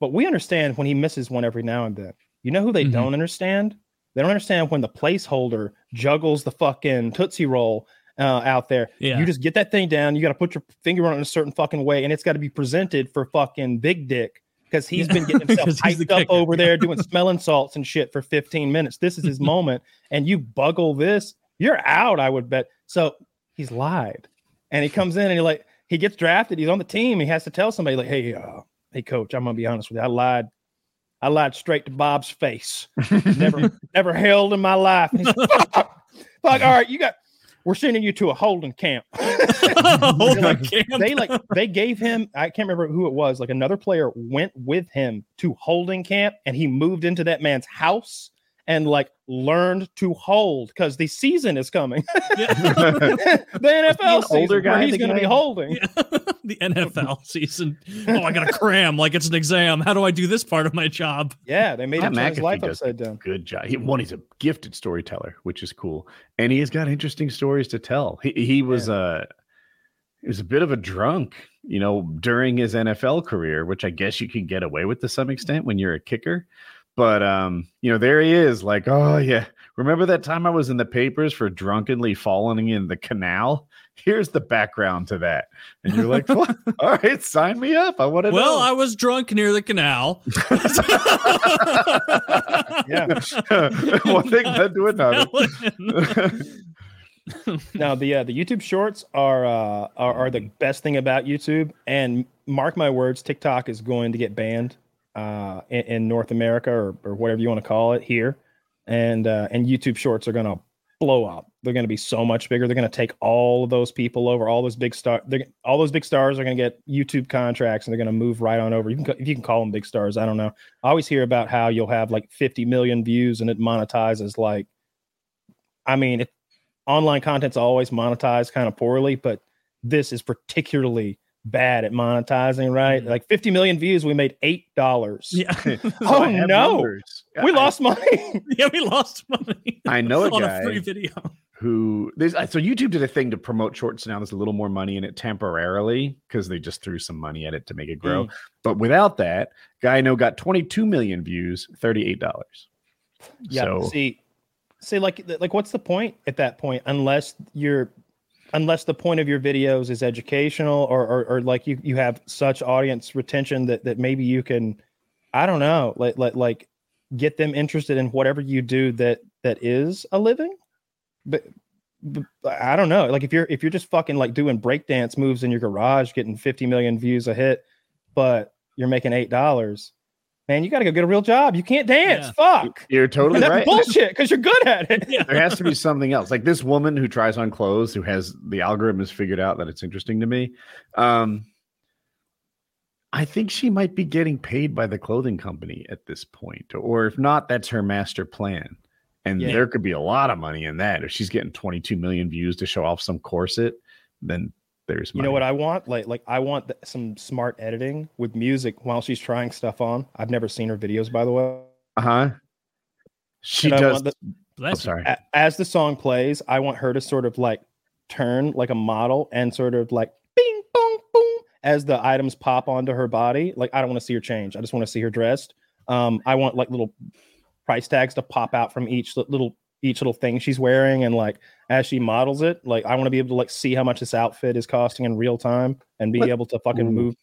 C: But we understand when he misses one every now and then. You know who they
B: Mhm.
C: don't understand? They don't understand when the placeholder juggles the fucking Tootsie Roll uh, out there.
B: Yeah.
C: You just get that thing down. You got to put your finger on it in a certain fucking way, and it's got to be presented for fucking Big Dick because he's been getting [laughs] himself hyped up over there doing [laughs] smelling salts and shit for 15 minutes. This is his [laughs] moment, and you buggle this, you're out. I would bet. So he's lied, and he comes in and he like he gets drafted. He's on the team. He has to tell somebody like, "Hey, uh, hey, coach, I'm gonna be honest with you. I lied. I lied straight to Bob's face. Never, [laughs] never held in my life." And he's like, fuck, [laughs] fuck. All right, you got. We're sending you to a holding camp. [laughs]
B: Hold
C: like,
B: on, Cam.
C: they like they gave him i can't remember who it was like another player went with him to holding camp and he moved into that man's house and like learned to hold because the season is coming [laughs]
B: Yeah. [laughs]
C: the nfl season
A: older
C: where
A: guy,
C: he's going to be
A: guy?
C: holding [laughs]
B: the NFL season. Oh, I gotta cram like it's an exam. How do I do this part of my job?
C: yeah they made
A: Pat
C: him turn his life upside down
A: Good job. He, one, he's a gifted storyteller, which is cool, and he has got interesting stories to tell. He he was uh he was a bit of a drunk, you know, during his NFL career, which I guess you can get away with to some extent when you're a kicker. But um, you know, there he is, like, oh yeah, remember that time I was in the papers for drunkenly falling in the canal? Here's the background to that, and you're like, what? [laughs] all right, sign me up. I want to
B: Well,
A: know.
B: I was drunk near the canal.
C: yeah [laughs]
A: one thing led to [laughs] another.
C: now the uh, the youtube shorts are, uh, are are the best thing about youtube and mark my words tiktok is going to get banned uh, in, in north america or, or whatever you want to call it here and uh, and youtube shorts are going to blow up they're going to be so much bigger. They're going to take all of those people over, all those big stars. All those big stars are going to get YouTube contracts, and they're going to move right on over. You can, if you can call them big stars, I don't know. I always hear about how you'll have like 50 million views and it monetizes like. I mean, it, online content's always monetized kind of poorly, but this is particularly bad at monetizing, right? Mm-hmm. Like 50 million views, we made eight dollars.
B: Yeah. [laughs] [laughs]
C: oh no, numbers. we I, lost money. [laughs]
B: yeah, we lost money.
A: I know a on guy a free video who there's so YouTube did a thing to promote shorts now. There's a little more money in it temporarily because they just threw some money at it to make it grow. Mm. But without that, guy I know got 22 million views, $38.
C: Yeah. So, see, see, like, like, what's the point at that point? Unless you're unless the point of your videos is educational or, or, or like you, you have such audience retention that, that maybe you can, I don't know, like, like, like get them interested in whatever you do that, that is a living. But, but I don't know. Like if you're, if you're just fucking like doing breakdance moves in your garage, getting 50 million views a hit, but you're making $8, man, you got to go get a real job. You can't dance. Yeah. Fuck.
A: You're totally
C: that's
A: right.
C: Bullshit, because you're good at it.
A: Yeah. There has to be something else. Like this woman who tries on clothes, who has the algorithm has figured out that it's interesting to me. Um, I think she might be getting paid by the clothing company at this point, or if not, that's her master plan. And yeah. there could be a lot of money in that. If she's getting 22 million views to show off some corset, then there's
C: you know what I want like like I want th- some smart editing with music while she's trying stuff on. I've never seen her videos by the way.
A: Uh huh. She and does.
C: The, oh, sorry. A, as the song plays, I want her to sort of like turn like a model and sort of like bing bong boom as the items pop onto her body. Like I don't want to see her change. I just want to see her dressed. Um, I want like little price tags to pop out from each little each little thing she's wearing and like as she models it like i want to be able to like see how much this outfit is costing in real time and be able to fucking move.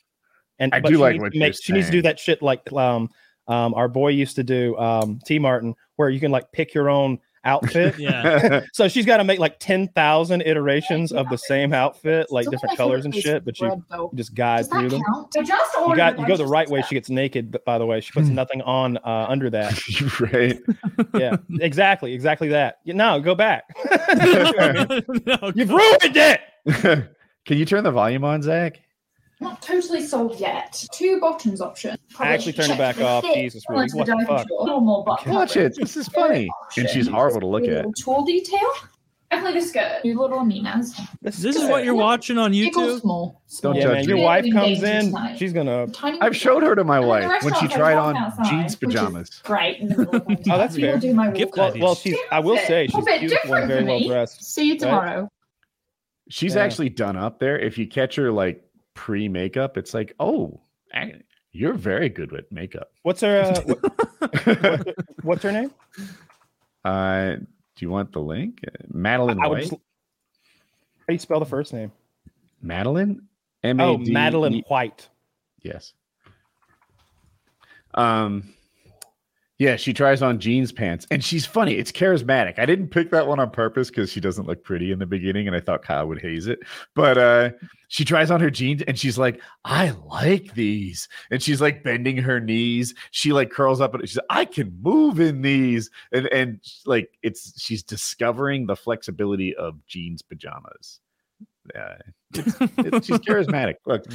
A: And i do like what
C: make, she needs to do that shit like um um our boy used to do um t martin where you can like pick your own outfit.
B: yeah. [laughs]
C: so she's got to make like 10,000 iterations of the same outfit, like different colors and shit, but you just guide through them. You got you go the right way. She gets naked, but by the way, she puts nothing on uh, under that. [laughs]
A: right.
C: Yeah. Exactly. Exactly that. No, go back. [laughs] no, You've ruined it.
A: Can you turn the volume on, Zach?
D: Not totally sold yet. Two bottoms option.
C: I actually turned it back off. Jesus, really? What the fuck?
D: Normal button.
A: Watch it. This is funny. And she's horrible to look at.
D: Tool detail. Definitely the skirt. New little Ninas.
B: This, this is what you're watching on YouTube.
D: Small.
C: Don't yeah, man. Your wife comes in. She's gonna.
A: I've showed her to my wife when she tried on outside, jeans pajamas.
D: Great. [laughs]
C: oh, that's fair. Do my well, well, she's. I will say she's beautiful and very well dressed.
D: See you tomorrow.
A: She's actually done up there. If you catch her like pre makeup, it's like, oh, you're very good with makeup.
C: What's her? Uh, what, what, [laughs] what's her name?
A: Uh, do you want the link? Madeline White. Just, how
C: do you spell the first name?
A: Madeline.
C: M A D. Oh, Madeline White.
A: Yes. Um, yeah, she tries on jeans pants and she's funny. It's charismatic. I didn't pick that one on purpose because she doesn't look pretty in the beginning and I thought Kyle would haze it. But uh she tries on her jeans and she's like, I like these. And she's like bending her knees. She like curls up and she's like, I can move in these. And and like it's she's discovering the flexibility of jeans pajamas. Yeah, it's, it's, she's [laughs] charismatic. Look.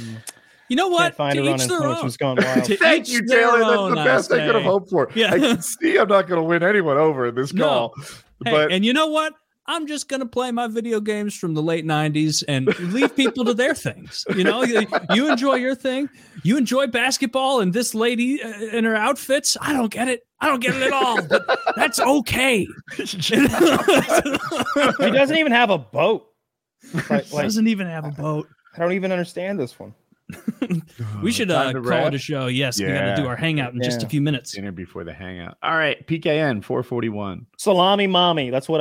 B: You know what?
C: Can't find to her on influencer's gone [laughs] wild.
A: Thank you, Taylor. That's the best I could have hoped for. Yeah. I can see I'm not going to win anyone over in this call. No.
B: Hey,
A: but
B: and you know what? I'm just going to play my video games from the late 90s and leave people to their things. You know, you, enjoy your thing. You enjoy basketball and this lady uh, in her outfits. I don't get it. I don't get it at all. But that's okay.
C: she doesn't even have a boat. [laughs]
B: Like, like, doesn't even have a boat.
C: I don't even understand this one. [laughs]
B: we should uh, call wrap? it a show. Yes, yeah. we got to do our hangout in yeah. just a few minutes.
A: Dinner before the hangout. All right, PKN 441.
C: Salami mommy. That's what